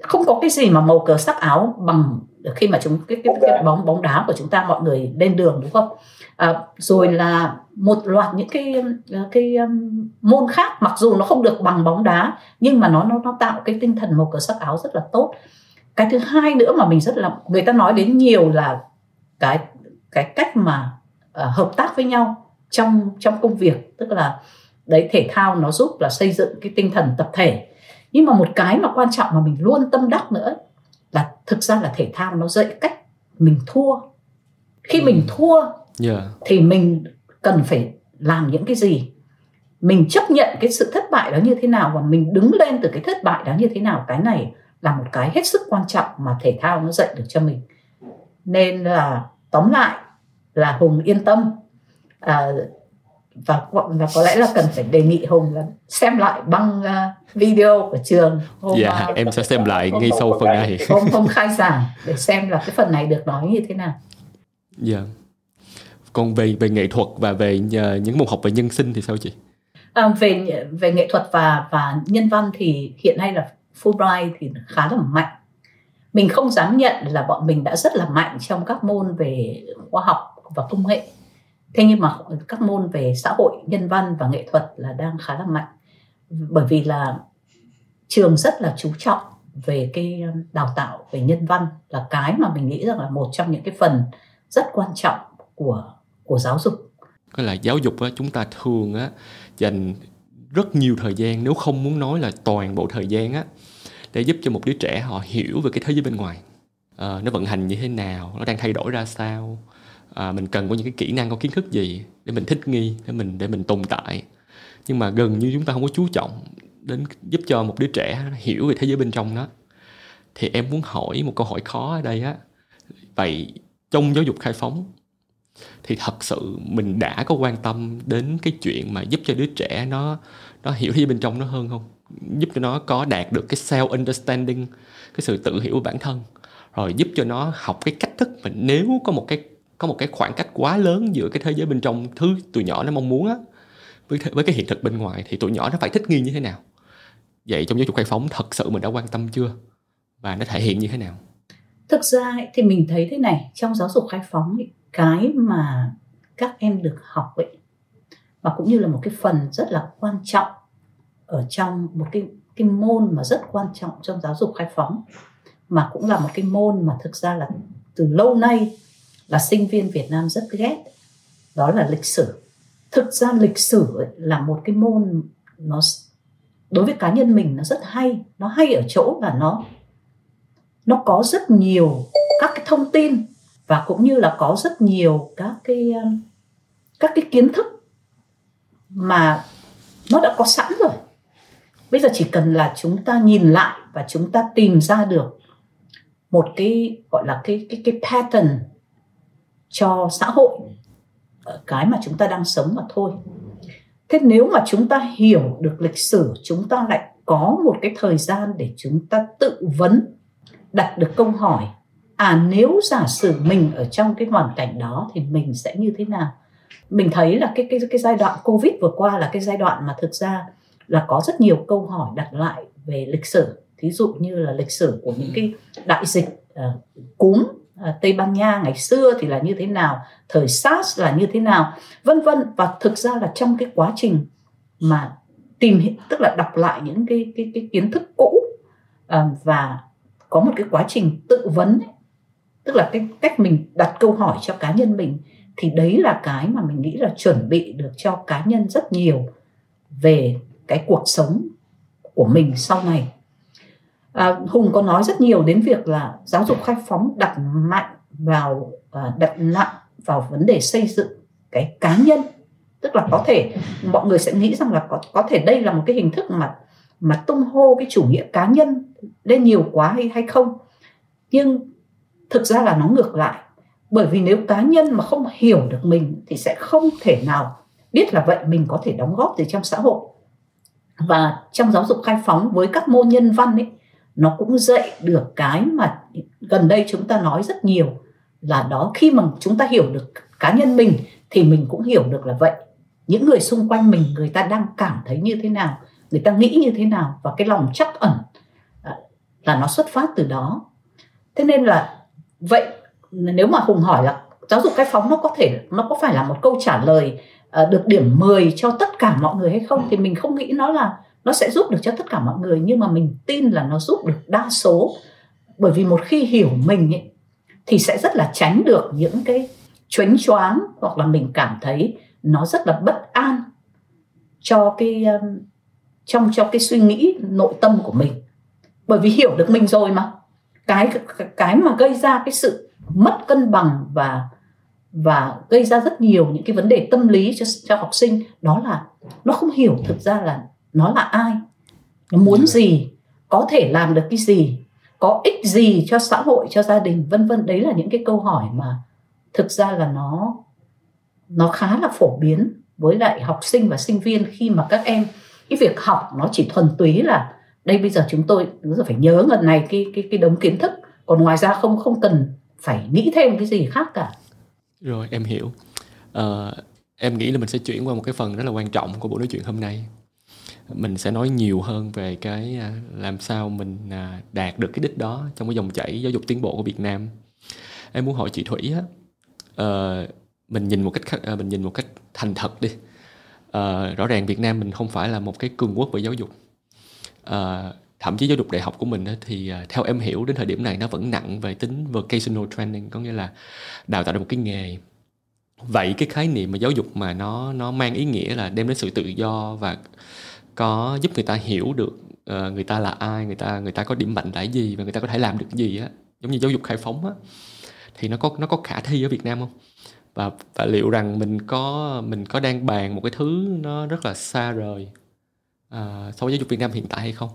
Speaker 3: không có cái gì mà màu cờ sắc áo bằng khi mà chúng cái, cái, cái bóng bóng đá của chúng ta mọi người lên đường đúng không? À, rồi là một loạt những cái cái um, môn khác mặc dù nó không được bằng bóng đá nhưng mà nó nó nó tạo cái tinh thần màu cờ sắc áo rất là tốt. Cái thứ hai nữa mà mình rất là người ta nói đến nhiều là cái cái cách mà uh, hợp tác với nhau trong trong công việc tức là đấy thể thao nó giúp là xây dựng cái tinh thần tập thể. Nhưng mà một cái mà quan trọng mà mình luôn tâm đắc nữa là thực ra là thể thao nó dạy cách mình thua. Khi mình ừ. thua yeah. thì mình cần phải làm những cái gì? Mình chấp nhận cái sự thất bại đó như thế nào và mình đứng lên từ cái thất bại đó như thế nào? Cái này là một cái hết sức quan trọng mà thể thao nó dạy được cho mình. Nên là tóm lại là hùng yên tâm. À, và và có lẽ là cần phải đề nghị hùng là xem lại băng uh, video của trường.
Speaker 2: Hôm, dạ uh, em sẽ xem lại ngay sau phần này.
Speaker 3: Hôm hôm khai giảng để xem là cái phần này được nói như thế nào.
Speaker 2: Dạ. Còn về về nghệ thuật và về uh, những môn học về nhân sinh thì sao chị?
Speaker 3: À, về về nghệ thuật và và nhân văn thì hiện nay là Fulbright thì khá là mạnh. Mình không dám nhận là bọn mình đã rất là mạnh trong các môn về khoa học và công nghệ thế nhưng mà các môn về xã hội nhân văn và nghệ thuật là đang khá là mạnh. Bởi vì là trường rất là chú trọng về cái đào tạo về nhân văn là cái mà mình nghĩ rằng là một trong những cái phần rất quan trọng của của giáo dục.
Speaker 2: Có là giáo dục á chúng ta thường á dành rất nhiều thời gian nếu không muốn nói là toàn bộ thời gian á để giúp cho một đứa trẻ họ hiểu về cái thế giới bên ngoài. À, nó vận hành như thế nào nó đang thay đổi ra sao à, mình cần có những cái kỹ năng có kiến thức gì để mình thích nghi để mình để mình tồn tại. Nhưng mà gần như chúng ta không có chú trọng đến giúp cho một đứa trẻ hiểu về thế giới bên trong đó. Thì em muốn hỏi một câu hỏi khó ở đây á vậy trong giáo dục khai phóng thì thật sự mình đã có quan tâm đến cái chuyện mà giúp cho đứa trẻ nó nó hiểu thế giới bên trong nó hơn không? Giúp cho nó có đạt được cái self understanding cái sự tự hiểu của bản thân rồi giúp cho nó học cái cách thức mình nếu có một cái có một cái khoảng cách quá lớn giữa cái thế giới bên trong thứ tụi nhỏ nó mong muốn á. Với với cái hiện thực bên ngoài thì tụi nhỏ nó phải thích nghi như thế nào? Vậy trong giáo dục khai phóng thật sự mình đã quan tâm chưa? Và nó thể hiện như thế nào?
Speaker 3: Thực ra thì mình thấy thế này trong giáo dục khai phóng ấy, cái mà các em được học ấy và cũng như là một cái phần rất là quan trọng ở trong một cái cái môn mà rất quan trọng trong giáo dục khai phóng mà cũng là một cái môn mà thực ra là từ lâu nay là sinh viên Việt Nam rất ghét. Đó là lịch sử. Thực ra lịch sử là một cái môn nó đối với cá nhân mình nó rất hay, nó hay ở chỗ là nó nó có rất nhiều các cái thông tin và cũng như là có rất nhiều các cái um, các cái kiến thức mà nó đã có sẵn rồi. Bây giờ chỉ cần là chúng ta nhìn lại và chúng ta tìm ra được một cái, gọi là cái cái cái pattern cho xã hội ờ, cái mà chúng ta đang sống mà thôi. Thế nếu mà chúng ta hiểu được lịch sử chúng ta lại có một cái thời gian để chúng ta tự vấn đặt được câu hỏi à nếu giả sử mình ở trong cái hoàn cảnh đó thì mình sẽ như thế nào? Mình thấy là cái cái cái giai đoạn covid vừa qua là cái giai đoạn mà thực ra là có rất nhiều câu hỏi đặt lại về lịch sử. Thí dụ như là lịch sử của những cái đại dịch uh, cúm À, Tây Ban Nha ngày xưa thì là như thế nào thời SARS là như thế nào vân vân. Và thực ra là trong cái quá trình mà tìm tức là đọc lại những cái cái cái kiến thức cũ à, và có một cái quá trình tự vấn ấy, tức là cái cách mình đặt câu hỏi cho cá nhân mình thì đấy là cái mà mình nghĩ là chuẩn bị được cho cá nhân rất nhiều về cái cuộc sống của mình sau này à, hùng có nói rất nhiều đến việc là giáo dục khai phóng đặt mạnh vào à, đặt nặng vào vấn đề xây dựng cái cá nhân. Tức là có thể mọi người sẽ nghĩ rằng là có có thể đây là một cái hình thức mà mà tung hô cái chủ nghĩa cá nhân lên nhiều quá hay hay không. Nhưng thực ra là nó ngược lại. Bởi vì nếu cá nhân mà không hiểu được mình thì sẽ không thể nào biết là vậy mình có thể đóng góp gì trong xã hội. Và trong giáo dục khai phóng với các môn nhân văn ấy nó cũng dạy được cái mà gần đây chúng ta nói rất nhiều, là đó khi mà chúng ta hiểu được cá nhân mình thì mình cũng hiểu được là vậy. Những người xung quanh mình, người ta đang cảm thấy như thế nào, người ta nghĩ như thế nào và cái lòng chắc ẩn à, là nó xuất phát từ đó. Thế nên là vậy, nếu mà hùng hỏi là giáo dục cái phóng nó có thể, nó có phải là một câu trả lời à, được điểm 10 cho tất cả mọi người hay không, thì mình không nghĩ nó là nó sẽ giúp được cho tất cả mọi người nhưng mà mình tin là nó giúp được đa số. Bởi vì một khi hiểu mình ấy, thì sẽ rất là tránh được những cái chuyến choáng hoặc là mình cảm thấy nó rất là bất an cho cái um, trong cho cái suy nghĩ nội tâm của mình. Bởi vì hiểu được mình rồi mà. Cái cái mà gây ra cái sự mất cân bằng và và gây ra rất nhiều những cái vấn đề tâm lý cho cho học sinh đó là nó không hiểu thực ra là nó là ai? Nó muốn gì? Có thể làm được cái gì? Có ích gì cho xã hội cho gia đình? Vân vân đấy là những cái câu hỏi mà thực ra là nó nó khá là phổ biến với lại học sinh và sinh viên khi mà các em cái việc học nó chỉ thuần túy là đây bây giờ chúng tôi phải nhớ lần này cái cái cái đống kiến thức. Còn ngoài ra không không cần phải nghĩ thêm cái gì khác cả.
Speaker 2: Rồi em hiểu. Uh, em nghĩ là mình sẽ chuyển qua một cái phần rất là quan trọng của buổi nói chuyện hôm nay mình sẽ nói nhiều hơn về cái à, làm sao mình à, đạt được cái đích đó trong cái dòng chảy giáo dục tiến bộ của Việt Nam. Em muốn hỏi chị Thủy á uh, mình nhìn một cách à, mình nhìn một cách thành thật đi. Uh, rõ ràng Việt Nam mình không phải là một cái cường quốc về giáo dục. Uh, thậm chí giáo dục đại học của mình thì theo em hiểu đến thời điểm này nó vẫn nặng về tính vocational training có nghĩa là đào tạo được một cái nghề. Vậy cái khái niệm mà giáo dục mà nó nó mang ý nghĩa là đem đến sự tự do và có giúp người ta hiểu được uh, người ta là ai người ta người ta có điểm mạnh là gì và người ta có thể làm được gì á. Giống như giáo dục khai phóng á thì nó có nó có khả thi ở Việt Nam không? Và và liệu rằng mình có mình có đang bàn một cái thứ nó rất là xa rời uh, so với giáo dục Việt Nam hiện tại hay không?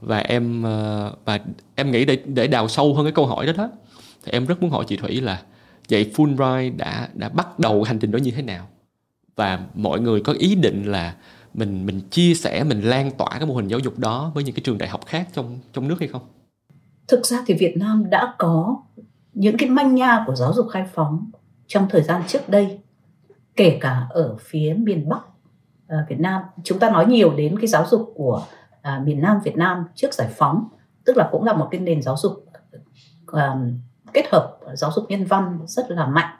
Speaker 2: Và em uh, và em nghĩ để để đào sâu hơn cái câu hỏi đó đó thì em rất muốn hỏi chị Thủy là vậy Fulbright đã đã bắt đầu hành trình đó như thế nào? Và mọi người có ý định là mình mình chia sẻ mình lan tỏa cái mô hình giáo dục đó với những cái trường đại học khác trong trong nước hay không?
Speaker 3: Thực ra thì Việt Nam đã có những cái manh nha của giáo dục khai phóng trong thời gian trước đây kể cả ở phía miền Bắc ờ, Việt Nam. Chúng ta nói nhiều đến cái giáo dục của uh, miền Nam Việt Nam trước giải phóng tức là cũng là một cái nền giáo dục uh, kết hợp giáo dục nhân văn rất là mạnh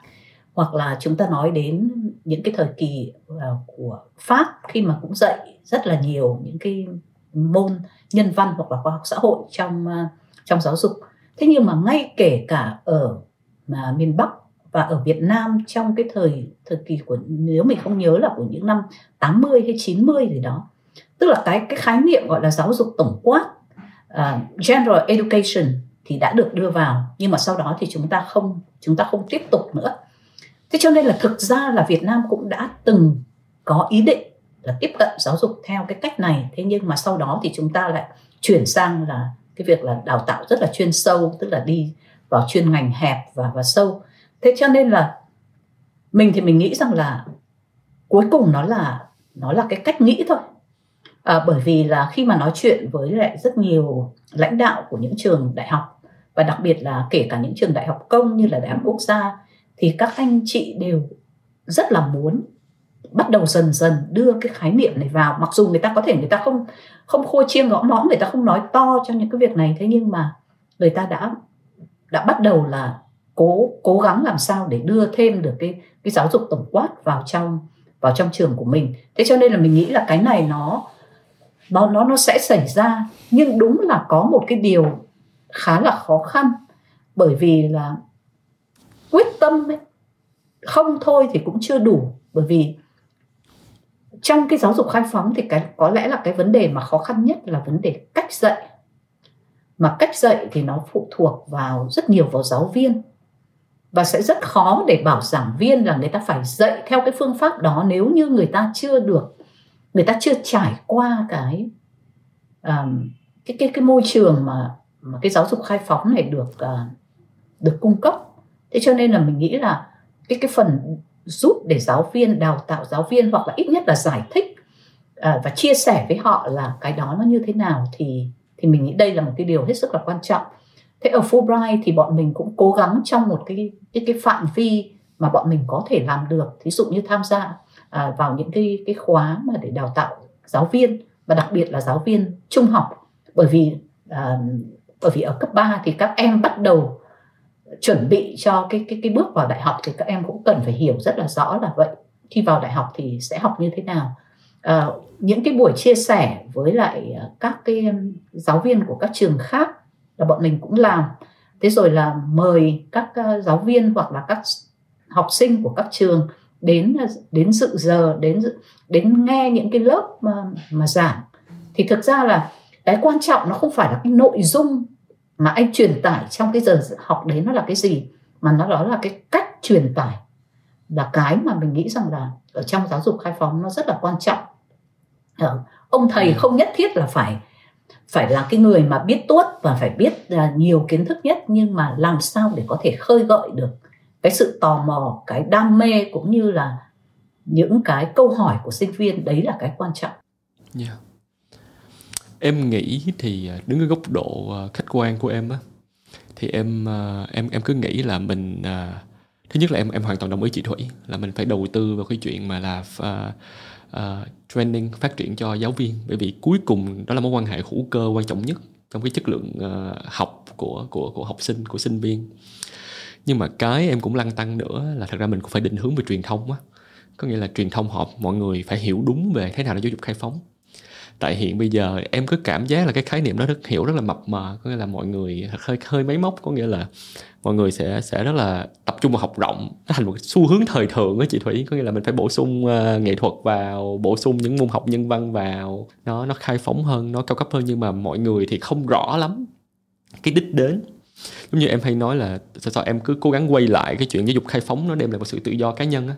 Speaker 3: hoặc là chúng ta nói đến những cái thời kỳ à, của Pháp khi mà cũng dạy rất là nhiều những cái môn nhân văn hoặc là khoa học xã hội trong à, trong giáo dục. Thế nhưng mà ngay kể cả ở mà miền Bắc và ở Việt Nam trong cái thời thời kỳ của nếu mình không nhớ là của những năm 80 hay 90 gì đó tức là cái cái khái niệm gọi là giáo dục tổng quát uh, general education thì đã được đưa vào. Nhưng mà sau đó thì chúng ta không chúng ta không tiếp tục nữa thế cho nên là thực ra là Việt Nam cũng đã từng có ý định là tiếp cận giáo dục theo cái cách này. Thế nhưng mà sau đó thì chúng ta lại chuyển sang là cái việc là đào tạo rất là chuyên sâu tức là đi vào chuyên ngành hẹp và và sâu. Thế cho nên là mình thì mình nghĩ rằng là cuối cùng nó là nó là cái cách nghĩ thôi. À, bởi vì là khi mà nói chuyện với lại rất nhiều lãnh đạo của những trường đại học và đặc biệt là kể cả những trường đại học công như là đại học quốc gia thì các anh chị đều rất là muốn bắt đầu dần dần đưa cái khái niệm này vào. Mặc dù người ta có thể, người ta không không khua chiêng gõ mõm, người ta không nói to cho những cái việc này, thế nhưng mà người ta đã đã bắt đầu là cố cố gắng làm sao để đưa thêm được cái cái giáo dục tổng quát vào trong vào trong trường của mình. Thế cho nên là mình nghĩ là cái này nó nó nó nó sẽ xảy ra. Nhưng đúng là có một cái điều khá là khó khăn, bởi vì là quyết tâm ấy, không thôi thì cũng chưa đủ. Bởi vì trong cái giáo dục khai phóng thì cái có lẽ là cái vấn đề mà khó khăn nhất là vấn đề cách dạy. Mà cách dạy thì nó phụ thuộc vào rất nhiều vào giáo viên. Và sẽ rất khó để bảo giảng viên là người ta phải dạy theo cái phương pháp đó nếu như người ta chưa được người ta chưa trải qua cái um, cái cái cái môi trường mà mà cái giáo dục khai phóng này được uh, được cung cấp thế cho nên là mình nghĩ là cái cái phần giúp để giáo viên đào tạo giáo viên hoặc là ít nhất là giải thích à, và chia sẻ với họ là cái đó nó như thế nào thì thì mình nghĩ đây là một cái điều hết sức là quan trọng. Thế ở Fulbright thì bọn mình cũng cố gắng trong một cái cái cái phạm vi mà bọn mình có thể làm được. Thí dụ như tham gia à, vào những cái cái khóa mà để đào tạo giáo viên và đặc biệt là giáo viên trung học. Bởi vì à, bởi vì ở cấp 3 thì các em bắt đầu chuẩn bị cho cái cái cái bước vào đại học thì các em cũng cần phải hiểu rất là rõ là vậy. Khi vào đại học thì sẽ học như thế nào? À, những cái buổi chia sẻ với lại ờ, các cái giáo viên của các trường khác là bọn mình cũng làm. Thế rồi là mời các ờ, giáo viên hoặc là các học sinh của các trường đến đến dự giờ đến đến nghe những cái lớp mà, mà giảng. Thì thực ra là cái quan trọng nó không phải là cái nội dung mà anh truyền tải trong cái giờ học đấy nó là cái gì mà nó đó là cái cách truyền tải là cái mà mình nghĩ rằng là ở trong giáo dục khai phóng nó rất là quan trọng ờ, ông thầy ừ. không nhất thiết là phải phải là cái người mà biết tuốt và phải biết là nhiều kiến thức nhất nhưng mà làm sao để có thể khơi gợi được cái sự tò mò cái đam mê cũng như là những cái câu hỏi của sinh viên đấy là cái quan trọng
Speaker 2: yeah. Em nghĩ thì à, đứng ở góc độ à, khách quan của em á thì em à, em em cứ nghĩ là mình thứ nhất là em em hoàn toàn đồng ý chị thủy là mình phải đầu tư vào cái chuyện mà là uh, uh, training phát triển cho giáo viên. Bởi vì cuối cùng đó là mối quan hệ hữu cơ quan trọng nhất trong cái chất lượng uh, học của của của học sinh của sinh viên. Nhưng mà cái em cũng lăn tăng nữa là thật ra mình cũng phải định hướng về truyền thông á. Có nghĩa là truyền thông họ mọi người phải hiểu đúng về thế nào là giáo dục khai phóng tại hiện bây giờ em cứ cảm giác là cái khái niệm đó rất hiểu rất là mập mờ. Có nghĩa là mọi người hơi hơi máy móc có nghĩa là mọi người sẽ sẽ rất là tập trung vào học rộng. Nó thành một xu hướng thời thượng á chị thủy. Có nghĩa là mình phải bổ sung uh, nghệ thuật vào bổ sung những môn học nhân văn vào. Nó nó khai phóng hơn nó cao cấp hơn nhưng mà mọi người thì không rõ lắm cái đích đến. Giống như em hay nói là sao, sao em cứ cố gắng quay lại cái chuyện giáo dục khai phóng nó đem lại một sự tự do cá nhân á.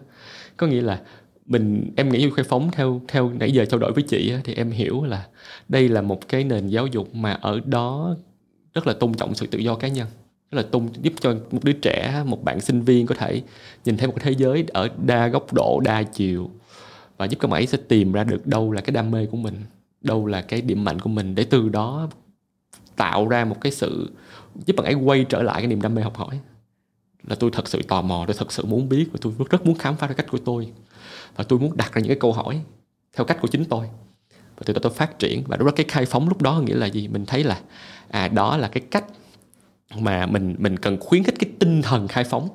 Speaker 2: Có nghĩa là mình em nghĩ như khai phóng theo theo nãy giờ trao đổi với chị á, thì em hiểu là đây là một cái nền giáo dục mà ở đó rất là tôn trọng sự tự do cá nhân rất là tôn giúp cho một đứa trẻ một bạn sinh viên có thể nhìn thấy một thế giới ở đa góc độ đa chiều và giúp các bạn ấy sẽ tìm ra được đâu là cái đam mê của mình đâu là cái điểm mạnh của mình để từ đó tạo ra một cái sự giúp bạn ấy quay trở lại cái niềm đam mê học hỏi. Là tôi thật sự tò mò tôi thật sự muốn biết và tôi rất muốn khám phá ra cách của tôi và tôi muốn đặt ra những cái câu hỏi theo cách của chính tôi. Và từ đó tôi phát triển. Và lúc đó cái khai phóng lúc đó nghĩa là gì? Mình thấy là à đó là cái cách mà mình mình cần khuyến khích cái tinh thần khai phóng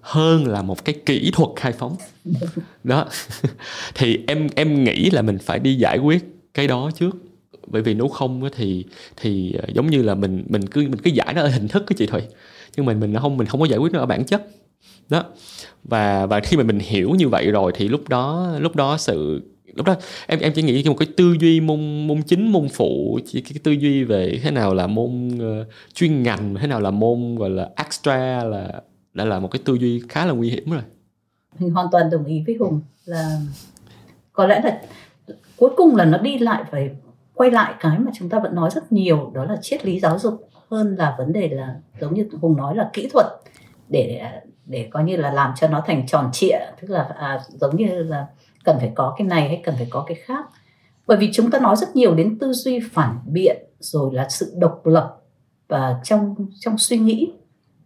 Speaker 2: hơn là một cái kỹ thuật khai phóng. Đó. Thì em em nghĩ là mình phải đi giải quyết cái đó trước. Bởi vì nếu không thì thì ờ, giống như là mình mình cứ mình cứ giải nó ở hình thức cái chị thùy. Nhưng mình mình không mình không có giải quyết nó ở bản chất đó. Và và khi mà mình hiểu như vậy rồi thì lúc đó lúc đó sự lúc đó em em chỉ nghĩ một cái tư duy môn môn chính môn phụ chỉ cái tư duy về thế nào là môn uh, chuyên ngành thế nào là môn gọi là extra là đã là một cái tư duy khá là nguy hiểm rồi.
Speaker 3: Mình hoàn toàn đồng ý với hùng là có lẽ là cuối cùng là nó đi lại phải quay lại cái mà chúng ta vẫn nói rất nhiều đó là triết lý giáo dục hơn là vấn đề là giống như hùng nói là kỹ thuật để để coi như là làm cho nó thành tròn trịa tức là à, giống như là cần phải có cái này hay cần phải có cái khác. Bởi vì chúng ta nói rất nhiều đến tư duy phản biện rồi là sự độc lập và trong trong suy nghĩ.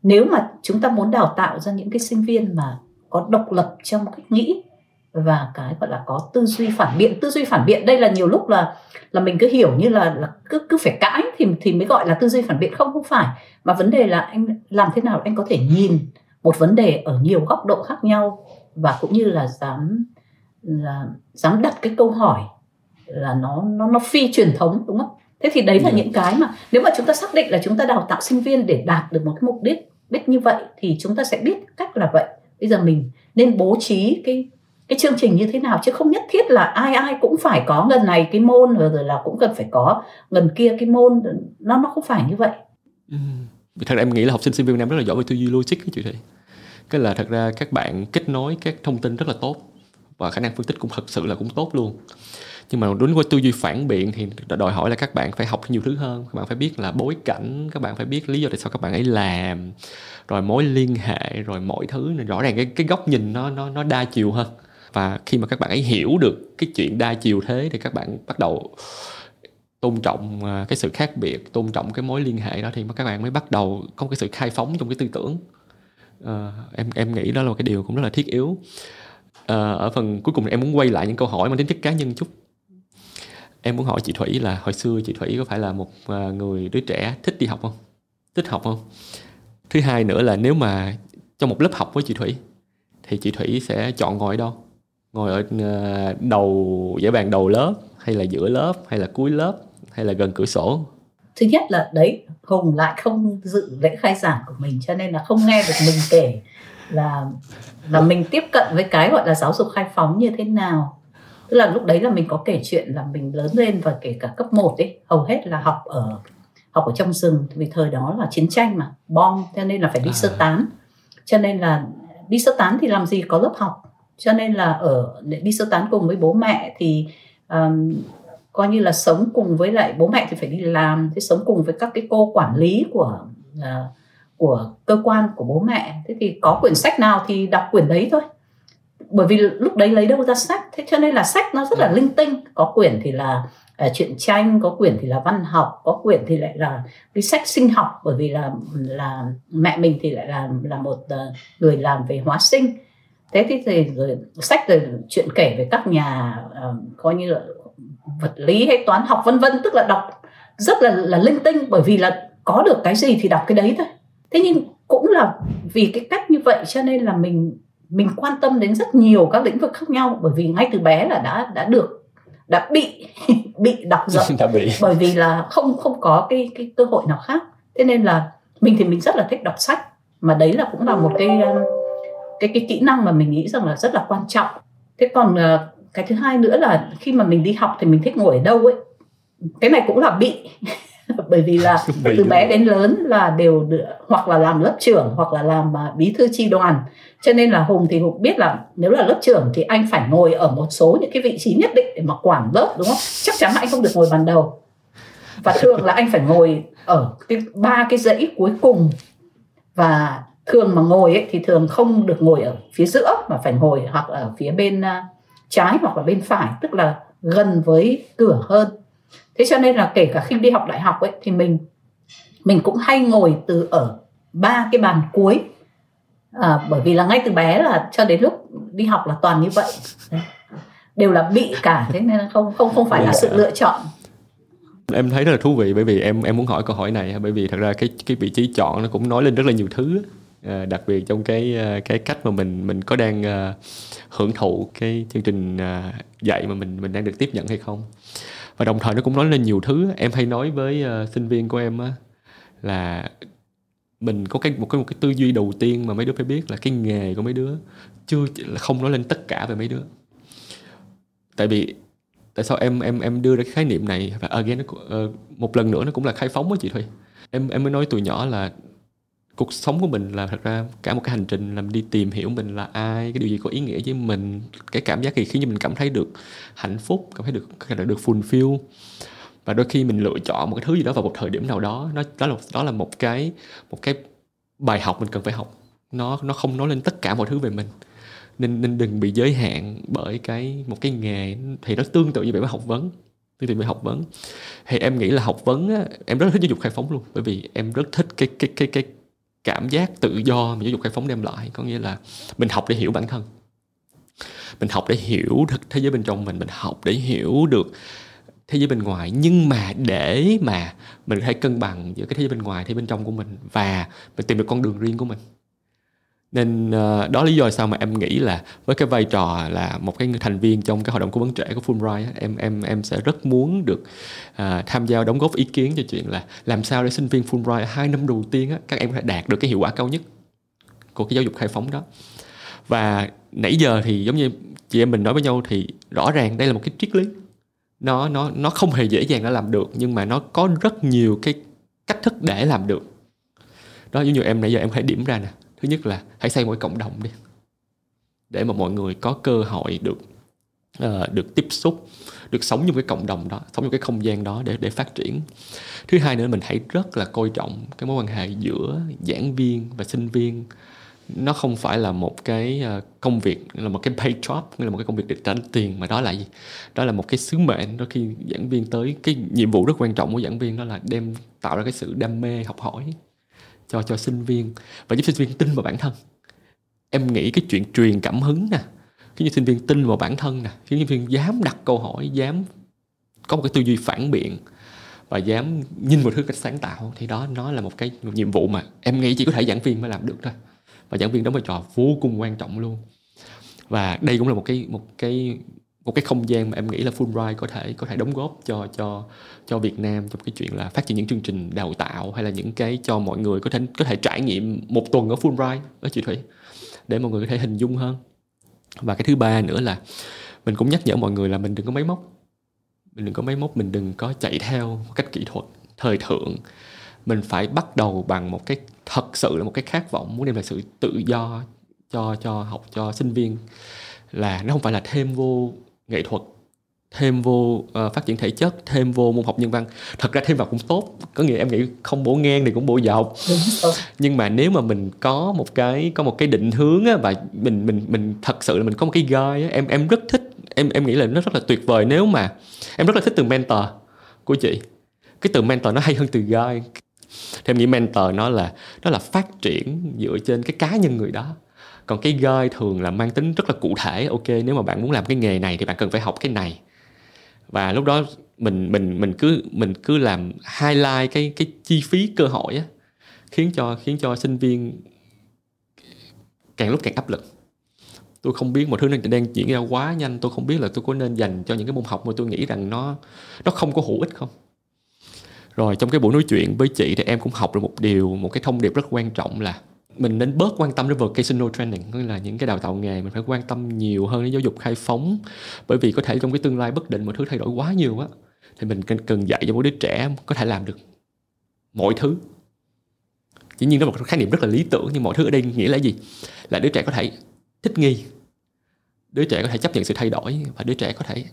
Speaker 3: Nếu mà chúng ta muốn đào tạo ra những cái sinh viên mà có độc lập trong cách nghĩ và cái gọi là có tư duy phản biện tư duy phản biện đây là nhiều lúc là là mình cứ hiểu như là, là cứ cứ phải cãi thì thì mới gọi là tư duy phản biện. Không không phải. Mà vấn đề là anh làm thế nào anh có thể nhìn một vấn đề ở nhiều góc độ khác nhau và cũng như là dám là dám đặt cái câu hỏi là nó nó nó phi truyền thống đúng không thế thì đấy là ừ. những cái mà nếu mà chúng ta xác định là chúng ta đào tạo sinh viên để đạt được một cái mục đích đích như vậy thì chúng ta sẽ biết cách là vậy bây giờ mình nên bố trí cái cái chương trình như thế nào chứ không nhất thiết là ai ai cũng phải có ngần này cái môn rồi, rồi là cũng cần phải có ngần kia cái môn nó nó không phải như vậy
Speaker 2: ừ thật ra em nghĩ là học sinh sinh viên Việt Nam rất là giỏi về tư duy logic cái chuyện này cái là thật ra các bạn kết nối các thông tin rất là tốt và khả năng phân tích cũng thật sự là cũng tốt luôn. Nhưng mà đối với tư duy phản biện thì đòi hỏi là các bạn phải học nhiều thứ hơn. Các bạn phải biết là bối cảnh, các bạn phải biết lý do tại sao các bạn ấy làm, rồi mối liên hệ, rồi mọi thứ. Này rõ ràng cái cái góc nhìn nó nó nó đa chiều hơn. Và khi mà các bạn ấy hiểu được cái chuyện đa chiều thế thì các bạn bắt đầu tôn trọng à, cái sự khác biệt tôn trọng cái mối liên hệ đó thì các bạn mới bắt đầu có cái sự khai phóng trong cái tư tưởng. À, em em nghĩ đó là một cái điều cũng rất là thiết yếu. À, ở phần cuối cùng em muốn quay lại những câu hỏi mang tính chất cá nhân chút. Em muốn hỏi chị thủy là hồi xưa chị thủy có phải là một à, người đứa trẻ thích đi học không? Thích học không? Thứ hai nữa là nếu mà trong một lớp học với chị thủy thì chị thủy sẽ chọn ngồi ở đâu? Ngồi ở à, đầu giải bàn đầu lớp hay là giữa lớp hay là cuối lớp? Hay là gần cửa sổ?
Speaker 3: Thứ nhất là đấy hùng lại không dự lễ khai giảng của mình cho nên là không nghe được mình kể là là mình tiếp cận với cái gọi là giáo dục khai phóng như thế nào. Tức là lúc đấy là mình có kể chuyện là mình lớn lên và kể cả cấp 1 ấy hầu hết là học ở học ở trong rừng vì thời đó là chiến tranh mà bom cho nên là phải đi sơ à. tán. Cho nên là đi sơ tán thì làm gì có lớp học? Cho nên là ở để đi sơ tán cùng với bố mẹ thì um, coi như là sống cùng với lại bố mẹ thì phải đi làm thì sống cùng với các cái cô quản lý của uh, của cơ quan của bố mẹ. Thế thì có quyển sách nào thì đọc quyển đấy thôi. Bởi vì lúc đấy lấy đâu ra sách thế cho nên là sách nó rất là linh tinh. Có quyển thì là uh, truyện tranh có quyển thì là văn học có quyển thì lại là cái sách sinh học bởi vì là là mẹ mình thì lại là là một uh, người làm về hóa sinh. Thế thì, thì rồi sách rồi chuyện kể về các nhà uh, coi như là vật lý hay toán học vân vân tức là đọc rất là là linh tinh bởi vì là có được cái gì thì đọc cái đấy thôi. Thế nhưng cũng là vì cái cách như vậy cho nên là mình mình quan tâm đến rất nhiều các lĩnh vực khác nhau bởi vì ngay từ bé là đã đã được đã bị bị đọc rộng đã bị. bởi vì là không không có cái cái cơ hội nào khác. Thế nên là mình thì mình rất là thích đọc sách mà đấy là cũng là một cái um, cái cái kỹ năng mà mình nghĩ rằng là rất là quan trọng. Thế còn uh, cái thứ hai nữa là khi mà mình đi học thì mình thích ngồi ở đâu ấy? Cái này cũng là bị bởi vì là từ bé đến lớn là đều được, hoặc là làm lớp trưởng hoặc là làm uh, bí thư chi đoàn. Cho nên là hùng thì hùng biết là nếu là lớp trưởng thì anh phải ngồi ở một số những cái vị trí nhất định để mà quản lớp đúng không? Chắc chắn là anh không được ngồi bàn đầu. Và thường là anh phải ngồi ở cái ba cái dãy cuối cùng. Và thường mà ngồi ấy, thì thường không được ngồi ở phía giữa mà phải ngồi hoặc ở phía bên uh, trái hoặc là bên phải tức là gần với cửa hơn. Thế cho nên là kể cả khi đi học đại học ấy thì mình mình cũng hay ngồi từ ở ba cái bàn cuối. À, bởi vì là ngay từ bé là cho đến lúc đi học là toàn như vậy. Đều là bị cả thế nên không không không phải là sự lựa chọn.
Speaker 2: Em thấy rất là thú vị bởi vì em em muốn hỏi câu hỏi này bởi vì thật ra cái cái vị trí chọn nó cũng nói lên rất là nhiều thứ à, đặc biệt trong cái ờ, cái cách mà mình mình có đang ờ, hưởng thụ cái chương trình dạy mà mình mình đang được tiếp nhận hay không. Và đồng thời nó cũng nói lên nhiều thứ. Em hay nói với uh, sinh viên của em á là mình có cái một cái một cái tư duy đầu tiên mà mấy đứa phải biết là cái nghề của mấy đứa chưa là không nói lên tất cả về mấy đứa. Tại vì tại sao em em em đưa ra cái khái niệm này và again nó, uh, một lần nữa nó cũng là khai phóng với chị thôi em em mới nói từ nhỏ là cuộc sống của mình là thật ra cả một cái hành trình làm đi tìm hiểu mình là ai cái điều gì có ý nghĩa với mình cái cảm giác thì khiến cho mình cảm thấy được hạnh phúc cảm thấy được cảm thấy được fulfill. Và đôi khi mình lựa chọn một cái thứ gì đó vào một thời điểm nào đó nó đó là đó là một cái một cái bài học mình cần phải học. Nó nó không nói lên tất cả mọi thứ về mình. Nên nên đừng bị giới hạn bởi cái một cái nghề thì nó tương tự như vậy với học vấn tương tự với học vấn. Thì em nghĩ là học vấn á, em rất thích giáo dục khai phóng luôn bởi vì em rất thích cái cái cái cái cảm giác tự do mà giáo dục khai phóng đem lại, có nghĩa là mình học để hiểu bản thân. Mình học để hiểu được thế giới bên trong mình mình học để hiểu được thế giới bên ngoài. Nhưng mà để mà mình có thể cân bằng giữa cái thế giới bên ngoài, thế giới bên trong của mình và mình tìm được con đường riêng của mình nên uh, đó lý do sao mà em nghĩ là với cái vai trò là một cái thành viên trong cái hội đồng cố vấn trẻ của Fulbright em em em sẽ rất muốn được uh, tham gia đóng góp ý kiến cho chuyện là làm sao để sinh viên Fulbright hai năm đầu tiên á, các em có thể đạt được cái hiệu quả cao nhất của cái giáo dục khai phóng đó. Và nãy giờ thì giống như chị em mình nói với nhau thì rõ ràng đây là một cái triết lý. Nó nó nó không hề dễ dàng để làm được nhưng mà nó có rất nhiều cái cách thức để làm được. Đó giống như em nãy giờ em hãy điểm ra nè thứ nhất là hãy xây một cộng đồng đi để mà mọi người có cơ hội được uh, được tiếp xúc được sống trong cái cộng đồng đó sống trong cái không gian đó để để phát triển. Thứ hai nữa mình hãy rất là coi trọng cái mối quan hệ giữa giảng viên và sinh viên. Nó không phải là một cái ờ, công việc là một cái pay job là một cái công việc để trả tiền mà đó là gì? Đó là một cái sứ mệnh. Đó khi giảng viên tới cái nhiệm vụ rất quan trọng của giảng viên đó là đem tạo ra cái sự đam mê học hỏi cho cho sinh viên và giúp sinh viên tin vào bản thân. Em nghĩ cái chuyện truyền cảm hứng nè, khiến cho sinh viên tin vào bản thân nè, khiến sinh viên dám đặt câu hỏi, dám có một cái tư duy phản biện và dám nhìn một thứ cách sáng tạo, thì đó, nó là một cái một nhiệm vụ mà em nghĩ chỉ có thể giảng viên mới làm được thôi. Và giảng viên đóng vai trò vô cùng quan trọng luôn. Và đây cũng là một cái một cái một cái không gian mà em nghĩ là Fulbright có thể có thể đóng góp cho cho cho Việt Nam trong cái chuyện là phát triển những chương trình đào tạo hay là những cái cho mọi người có thể có thể trải nghiệm một tuần ở Fulbright. Ở chị Thủy, để mọi người có thể hình dung hơn. Và cái thứ ba nữa là mình cũng nhắc nhở mọi người là mình đừng có máy móc. Mình đừng có máy móc, mình đừng có chạy theo một cách kỹ thuật, thời thượng. Mình phải bắt đầu bằng một cái, thật sự là một cái khát vọng muốn đem lại sự tự do cho cho học, cho sinh viên. Là nó không phải là thêm vô nghệ thuật thêm vô uh, phát triển thể chất thêm vô môn học nhân văn. Thật ra thêm vào cũng tốt có nghĩa em nghĩ không bổ ngang thì cũng bổ dọc. Nhưng mà nếu mà mình có một cái có một cái định hướng á, và mình mình mình thật sự là mình có một cái á, em em rất thích em em nghĩ là nó rất là tuyệt vời nếu mà em rất là thích từ mentor của chị. Cái từ mentor nó hay hơn từ guide. Thì em nghĩ mentor nó là nó là phát triển dựa trên cái cá nhân người đó còn cái guide thường là mang tính rất là cụ thể. Ok, nếu mà bạn muốn làm cái nghề này thì bạn cần phải học cái này. Và lúc đó mình mình mình cứ mình cứ làm highlight cái cái chi phí cơ hội á, khiến cho khiến cho sinh viên càng lúc càng áp lực. Tôi không biết một thứ đang đang diễn ra quá nhanh. Tôi không biết là tôi có nên dành cho những cái môn học mà tôi nghĩ rằng nó nó không có hữu ích không. Rồi trong cái buổi nói chuyện với chị thì em cũng học được một điều, một cái thông điệp rất quan trọng là mình nên bớt quan tâm đến vocational training tức là những cái đào tạo nghề mình phải quan tâm nhiều hơn đến giáo dục khai phóng. Bởi vì có thể trong cái tương lai bất định mọi thứ thay đổi quá nhiều á thì mình cần, cần dạy cho mỗi đứa trẻ có thể làm được mọi thứ. Dĩ nhiên đó là một khái niệm rất là lý tưởng nhưng mọi thứ ở đây nghĩa là gì? Là đứa trẻ có thể thích nghi đứa trẻ có thể chấp nhận sự thay đổi và đứa trẻ có thể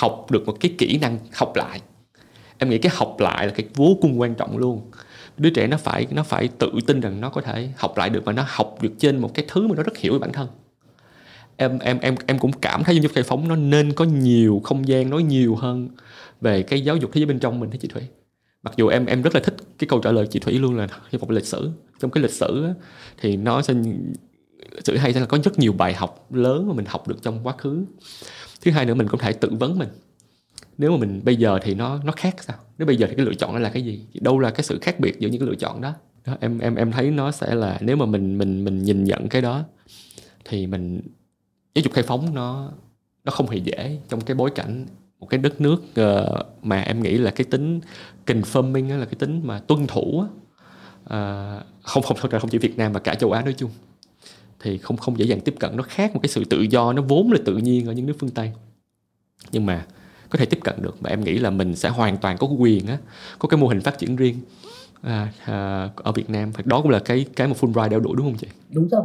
Speaker 2: học được một cái kỹ năng học lại. Em nghĩ cái học lại là cái vô cùng quan trọng luôn đứa trẻ nó phải nó phải tự tin rằng nó có thể học lại được và nó học được trên một cái thứ mà nó rất hiểu về bản thân. Em em em em cũng cảm thấy giáo dục khai phóng nó nên có nhiều không gian nói nhiều hơn về cái giáo dục thế giới bên trong mình thấy chị thủy. Mặc dù em em rất là thích cái câu trả lời chị thủy luôn là hy vọng lịch sử. Trong cái lịch sử á, thì nó sẽ sự hay sẽ là có rất nhiều bài học lớn mà mình học được trong quá khứ. Thứ hai nữa mình cũng thể tự vấn mình nếu mà mình bây giờ thì nó nó khác sao? Nếu bây giờ thì cái lựa chọn đó là cái gì? Đâu là cái sự khác biệt giữa những cái lựa chọn đó, đó em em em thấy nó sẽ là nếu mà mình mình mình nhìn nhận cái đó thì mình giáo dục khai phóng nó nó không hề dễ trong cái bối cảnh một cái đất nước uh, mà em nghĩ là cái tính confirming là cái tính mà tuân thủ uh, không không không không chỉ Việt Nam mà cả châu Á nói chung. Thì không không dễ dàng tiếp cận. Nó khác một cái sự tự do nó vốn là tự nhiên ở những nước phương Tây. Nhưng mà có thể tiếp cận được và em nghĩ là mình sẽ hoàn toàn có quyền á có cái mô hình phát triển riêng à, à, ở Việt Nam đó cũng là cái cái mà Fulbright đeo đuổi đúng không chị?
Speaker 3: Đúng rồi.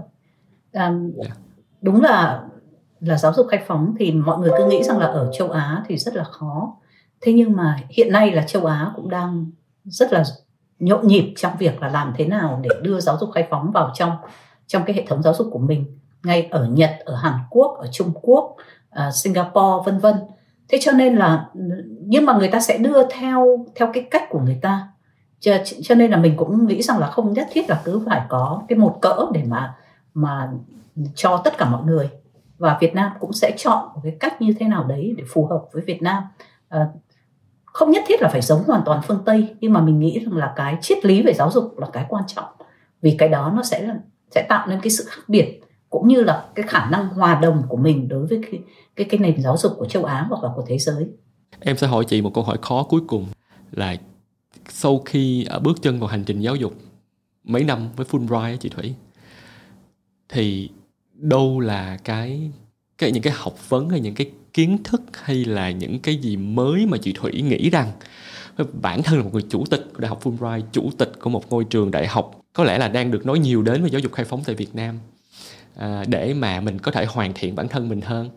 Speaker 3: À, yeah. Dạ. Đúng là là giáo dục khai phóng thì mọi người cứ nghĩ rằng là ở châu Á thì rất là khó. Thế nhưng mà hiện nay là châu Á cũng đang rất là nhộn nhịp trong việc là làm thế nào để đưa giáo dục khai phóng vào trong trong cái hệ thống giáo dục của mình ngay ở Nhật, ở Hàn Quốc, ở Trung Quốc, uh, Singapore vân vân thế cho nên là nhưng mà người ta sẽ đưa theo theo cái cách của người ta. Cho, cho nên là mình cũng nghĩ rằng là không nhất thiết là cứ phải có cái một cỡ để mà mà cho tất cả mọi người. Và Việt Nam cũng sẽ chọn một cái cách như thế nào đấy để phù hợp với Việt Nam. À, không nhất thiết là phải giống hoàn toàn phương Tây nhưng mà mình nghĩ rằng là cái triết lý về giáo dục là cái quan trọng. Vì cái đó nó sẽ sẽ tạo nên cái sự khác biệt cũng như là cái khả năng hòa đồng của mình đối với cái cái cái nền giáo dục của châu Á hoặc là của thế giới.
Speaker 2: Em sẽ hỏi chị một câu hỏi khó cuối cùng là sau khi à, bước chân vào hành trình giáo dục mấy năm với Fulbright chị Thủy, thì đâu là cái cái những cái học vấn hay những cái kiến thức hay là những cái gì mới mà chị Thủy nghĩ rằng bản thân là một người chủ tịch của đại học Fulbright, chủ tịch của một ngôi trường đại học, có lẽ là đang được nói nhiều đến về giáo dục khai phóng tại Việt Nam à, để mà mình có thể hoàn thiện bản thân mình hơn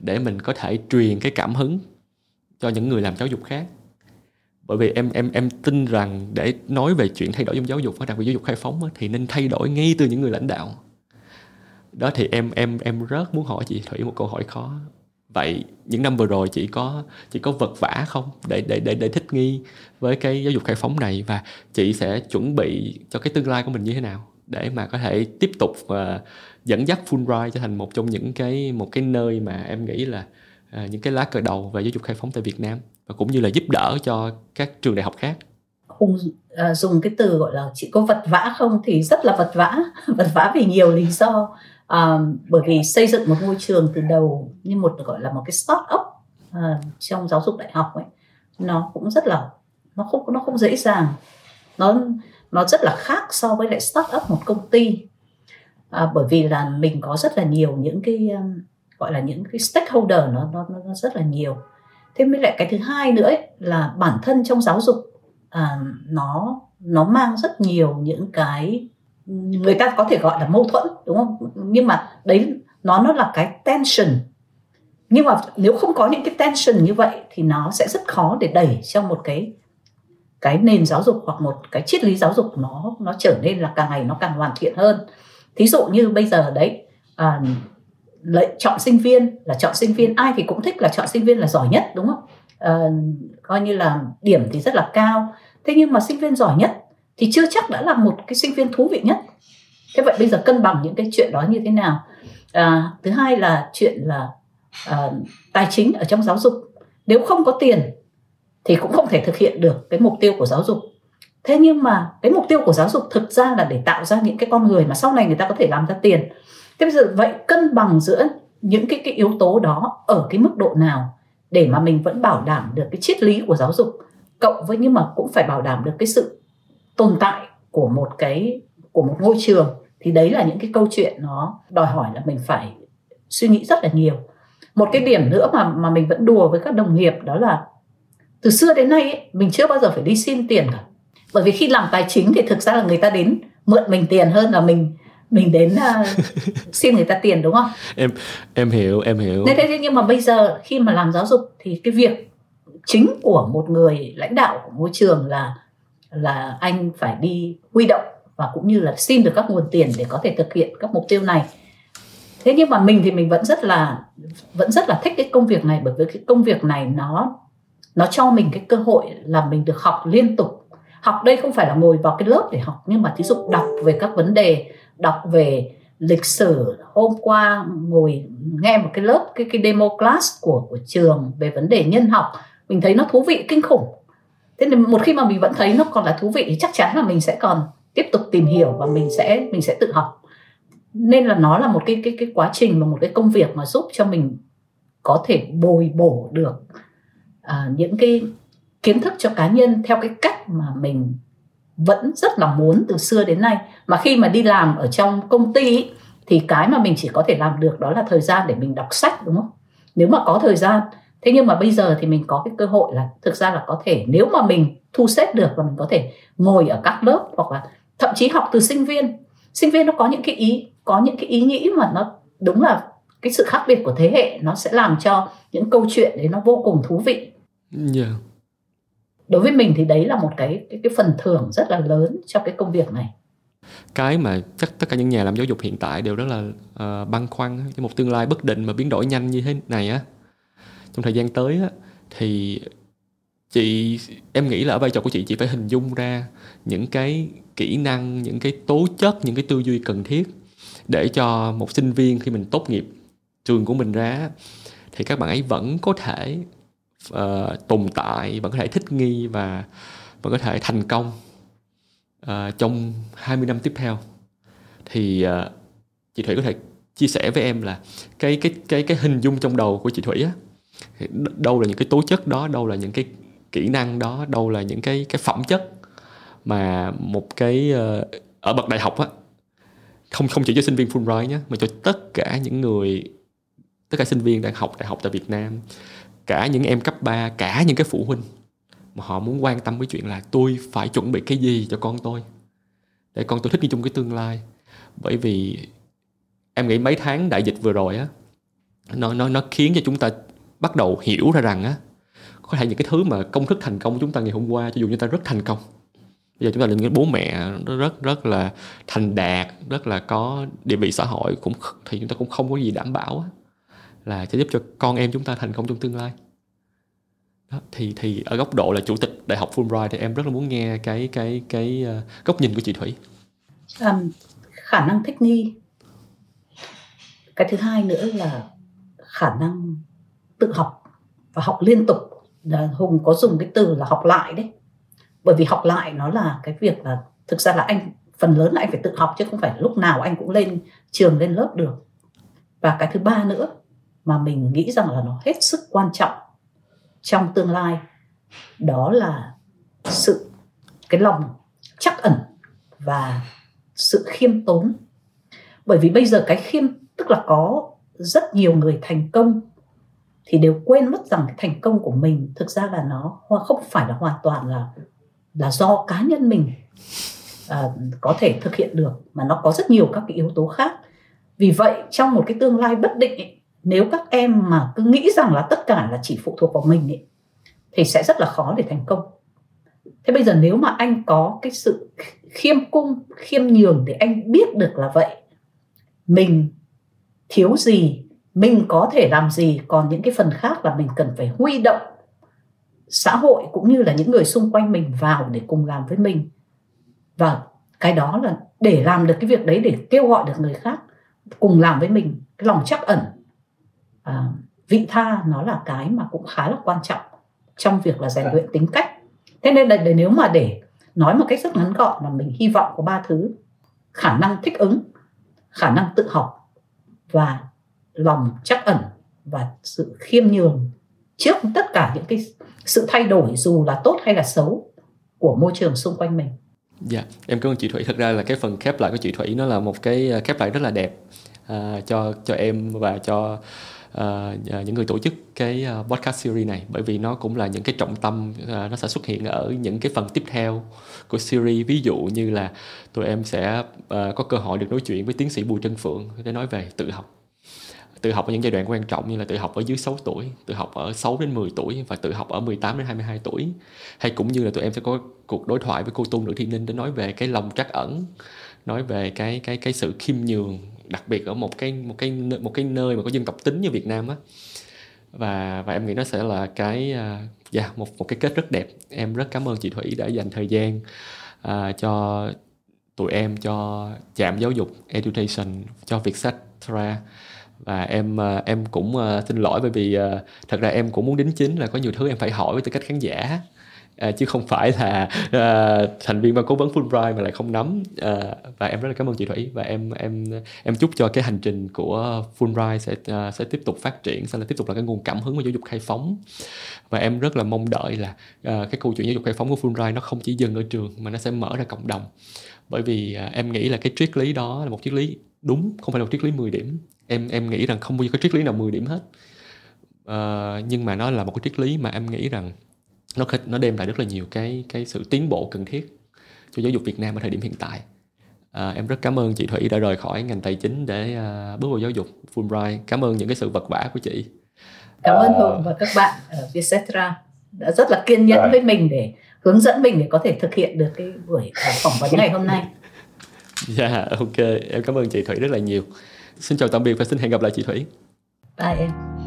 Speaker 2: để mình có thể truyền cái cảm hứng cho những người làm giáo dục khác. Bởi vì em em em tin rằng để nói về chuyện thay đổi trong giáo dục và đặc biệt giáo dục khai phóng thì nên thay đổi ngay từ những người lãnh đạo. Đó thì em em em rất muốn hỏi chị thủy một câu hỏi khó. Vậy những năm vừa rồi chị có chị có vật vả không để để để để thích nghi với cái giáo dục khai phóng này? Và chị sẽ chuẩn bị cho cái tương lai của mình như thế nào để mà có thể tiếp tục uh, dẫn dắt Fulbright trở thành một trong những cái một cái nơi mà em nghĩ là à, những cái lá cờ đầu về giáo dục khai phóng tại Việt Nam và cũng như là giúp đỡ cho các trường đại học khác.
Speaker 3: Hùng à, dùng cái từ gọi là chị có vật vã không thì rất là vật vã vật vã vì nhiều lý do. À, bởi vì xây dựng một ngôi trường từ đầu như một gọi là một cái start up à, trong giáo dục đại học ấy nó cũng rất là nó không nó không dễ dàng. Nó nó rất là khác so với lại start up một công ty à, bởi vì là mình có rất là nhiều những cái um, gọi là những cái stakeholder nó nó nó rất là nhiều. Thế mới lại cái thứ hai nữa ấy, là bản thân trong giáo dục à, nó nó mang rất nhiều những cái người ta có thể gọi là mâu thuẫn đúng không? Nhưng mà đấy nó nó là cái tension. Nhưng mà nếu không có những cái tension như vậy thì nó sẽ rất khó để đẩy trong một cái cái nền giáo dục hoặc một cái triết lý giáo dục nó nó trở nên là càng ngày nó càng hoàn thiện hơn thí dụ như bây giờ đấy à, lợi chọn sinh viên là chọn sinh viên ai thì cũng thích là chọn sinh viên là giỏi nhất đúng không? À, coi như là điểm thì rất là cao. Thế nhưng mà sinh viên giỏi nhất thì chưa chắc đã là một cái sinh viên thú vị nhất. Thế vậy bây giờ cân bằng những cái chuyện đó như thế nào? À, thứ hai là chuyện là à, tài chính ở trong giáo dục. Nếu không có tiền thì cũng không thể thực hiện được cái mục tiêu của giáo dục thế nhưng mà cái mục tiêu của giáo dục thực ra là để tạo ra những cái con người mà sau này người ta có thể làm ra tiền. Thế bây giờ vậy cân bằng giữa những cái cái yếu tố đó ở cái mức độ nào để mà mình vẫn bảo đảm được cái triết lý của giáo dục cộng với nhưng mà cũng phải bảo đảm được cái sự tồn tại của một cái của một ngôi trường thì đấy là những cái câu chuyện nó đòi hỏi là mình phải suy nghĩ rất là nhiều. Một cái điểm nữa mà mà mình vẫn đùa với các đồng nghiệp đó là từ xưa đến nay ấy, mình chưa bao giờ phải đi xin tiền cả bởi vì khi làm tài chính thì thực ra là người ta đến mượn mình tiền hơn là mình mình đến uh, xin người ta tiền đúng không?
Speaker 2: Em em hiểu em hiểu.
Speaker 3: Thế thế nhưng mà bây giờ khi mà làm giáo dục thì cái việc chính của một người lãnh đạo của môi trường là là anh phải đi huy động và cũng như là xin được các nguồn tiền để có thể thực hiện các mục tiêu này. Thế nhưng mà mình thì mình vẫn rất là vẫn rất là thích cái công việc này bởi vì cái công việc này nó nó cho mình cái cơ hội là mình được học liên tục học đây không phải là ngồi vào cái lớp để học nhưng mà thí dụ đọc về các vấn đề đọc về lịch sử hôm qua ngồi nghe một cái lớp cái cái demo class của của trường về vấn đề nhân học mình thấy nó thú vị kinh khủng. Thế nên một khi mà mình vẫn thấy nó còn là thú vị thì chắc chắn là mình sẽ còn tiếp tục tìm hiểu và mình sẽ mình sẽ tự học. Nên là nó là một cái cái cái quá trình và một cái công việc mà giúp cho mình có thể bồi bổ được à, những cái kiến thức cho cá nhân theo cái cách mà mình vẫn rất là muốn từ xưa đến nay. Mà khi mà đi làm ở trong công ty thì cái mà mình chỉ có thể làm được đó là thời gian để mình đọc sách, đúng không? Nếu mà có thời gian, thế nhưng mà bây giờ thì mình có cái cơ hội là thực ra là có thể, nếu mà mình thu xếp được và mình có thể ngồi ở các lớp hoặc là thậm chí học từ sinh viên sinh viên nó có những cái ý, có những cái ý nghĩ mà nó đúng là cái sự khác biệt của thế hệ, nó sẽ làm cho những câu chuyện đấy nó vô cùng thú vị.
Speaker 2: Yeah.
Speaker 3: Đối với mình thì đấy là một cái cái, cái phần thưởng rất là lớn cho cái công việc này.
Speaker 2: Cái mà chắc tất cả những nhà làm giáo dục hiện tại đều rất là uh, băn khoăn cho một tương lai bất định mà biến đổi nhanh như thế này á. Trong thời gian tới á thì chị em nghĩ là ở vai trò của chị chị phải hình dung ra những cái kỹ năng những cái tố chất những cái tư duy cần thiết để cho một sinh viên khi mình tốt nghiệp trường của mình ra thì các bạn ấy vẫn có thể uh, tồn tại vẫn có thể thích nghi và vẫn có thể thành công uh, trong 20 năm tiếp theo. Thì uh, chị Thủy có thể chia sẻ với em là cái cái cái cái hình dung trong đầu của chị Thủy á đâu là những cái tố chất đó đâu là những cái kỹ năng đó đâu là những cái cái phẩm chất mà một cái uh, ở bậc đại học á không không chỉ cho sinh viên Fulbright nhé mà cho tất cả những người tất cả sinh viên đang học đại học tại Việt Nam cả những em cấp 3 cả những cái phụ huynh mà họ muốn quan tâm với chuyện là tôi phải chuẩn bị cái gì cho con tôi để con tôi thích nghi chung cái tương lai bởi vì em nghĩ mấy tháng đại dịch vừa rồi á, nó nó nó khiến cho chúng ta bắt đầu hiểu ra rằng á, có thể những cái thứ mà công thức thành công của chúng ta ngày hôm qua, cho dù chúng ta rất thành công, bây giờ chúng ta là những bố mẹ rất rất là thành đạt, rất là có địa vị xã hội, cũng thì chúng ta cũng không có gì đảm bảo á là sẽ giúp cho con em chúng ta thành công trong tương lai. Đó, thì thì ở góc độ là chủ tịch đại học Fulbright thì em rất là muốn nghe cái cái cái uh, góc nhìn của chị Thủy.
Speaker 3: Um, khả năng thích nghi. Cái thứ hai nữa là khả năng tự học và học liên tục. Hùng có dùng cái từ là học lại đấy. Bởi vì học lại nó là cái việc là thực ra là anh phần lớn là anh phải tự học chứ không phải lúc nào anh cũng lên trường lên lớp được. Và cái thứ ba nữa mà mình nghĩ rằng là nó hết sức quan trọng trong tương lai đó là sự cái lòng chắc ẩn và sự khiêm tốn. Bởi vì bây giờ cái khiêm tức là có rất nhiều người thành công thì đều quên mất rằng cái thành công của mình thực ra là nó không phải là hoàn toàn là là do cá nhân mình à, có thể thực hiện được mà nó có rất nhiều các cái yếu tố khác. Vì vậy trong một cái tương lai bất định ấy, nếu các em mà cứ nghĩ rằng là tất cả là chỉ phụ thuộc vào mình ấy, thì sẽ rất là khó để thành công. Thế bây giờ nếu mà anh có cái sự khiêm cung khiêm nhường để anh biết được là vậy mình thiếu gì mình có thể làm gì còn những cái phần khác là mình cần phải huy động xã hội cũng như là những người xung quanh mình vào để cùng làm với mình. Và cái đó là để làm được cái việc đấy để kêu gọi được người khác cùng làm với mình. Cái lòng chắc ẩn à, vị tha nó là cái mà cũng khá là quan trọng trong việc là rèn luyện tính cách thế nên là nếu mà để nói một cách rất ngắn gọn là mình hy vọng có ba thứ khả năng thích ứng khả năng tự học và lòng chắc ẩn và sự khiêm nhường trước tất cả những cái sự thay đổi dù là tốt hay là xấu của môi trường xung quanh mình.
Speaker 2: Dạ, yeah, em cảm ơn chị Thủy. Thật ra là cái phần khép lại của chị Thủy nó là một cái à, khép lại rất là đẹp uh, cho cho em và cho uh, những người tổ chức cái ờ, podcast series này. Bởi vì nó cũng là những cái trọng tâm uh, nó sẽ xuất hiện ở những cái phần tiếp theo của series. Ví dụ như là tụi em sẽ uh, có cơ hội được nói chuyện với tiến sĩ Bùi Trân Phượng để nói về tự học. Tự học ở những giai đoạn quan trọng như là tự học ở dưới 6 tuổi, tự học ở 6 đến 10 tuổi và tự học ở 18 đến 22 tuổi. Hay cũng như là tụi em sẽ có cuộc đối thoại với cô tu nữ Thiên Ninh để nói về cái lòng trắc ẩn, nói về cái cái cái sự khiêm nhường đặc biệt ở một cái một cái một cái nơi mà có dân tộc tính như Việt Nam á. Và và em nghĩ nó sẽ là cái uh, yeah, một một cái kết rất đẹp. Em rất cảm ơn chị Thủy đã dành thời gian uh, cho tụi em cho trạm giáo dục education cho việc sách ra. Và em à, em cũng xin lỗi bởi vì thật ra em cũng muốn đính chính là có nhiều thứ em phải hỏi với tư cách khán giả à, chứ không phải là à, thành viên ban cố vấn Fulbright mà lại không nắm. À, và em rất là cảm ơn chị Thủy. Và em em em chúc cho cái hành trình của Fulbright sẽ à, sẽ tiếp tục phát triển sẽ là tiếp tục là cái nguồn cảm hứng của giáo dục khai phóng. Và em rất là mong đợi là à, cái câu chuyện giáo dục khai phóng của Fulbright nó không chỉ dừng ở trường mà nó sẽ mở ra cộng đồng. Bởi vì à, em nghĩ là cái triết lý đó là một triết lý đúng không phải là một triết lý 10 điểm. Em em nghĩ rằng không bao giờ có triết lý nào 10 điểm hết. À, nhưng mà nó là một cái triết lý mà em nghĩ rằng nó nó đem lại rất là nhiều cái cái sự tiến bộ cần thiết cho giáo dục Việt Nam ở thời điểm hiện tại à, em rất cảm ơn chị Thủy đã rời khỏi ngành tài chính để uh, bước vào giáo dục Fulbright cảm ơn những cái sự vật vả của chị
Speaker 3: cảm ơn Hùng và các bạn ở Vietcetera đã rất là kiên nhẫn với mình để hướng dẫn mình để có thể thực hiện được cái buổi phỏng vấn ngày hôm nay
Speaker 2: Dạ, yeah, ok. Em cảm ơn chị Thủy rất là nhiều. Xin chào tạm biệt và xin hẹn gặp lại chị Thủy.
Speaker 3: Bye em.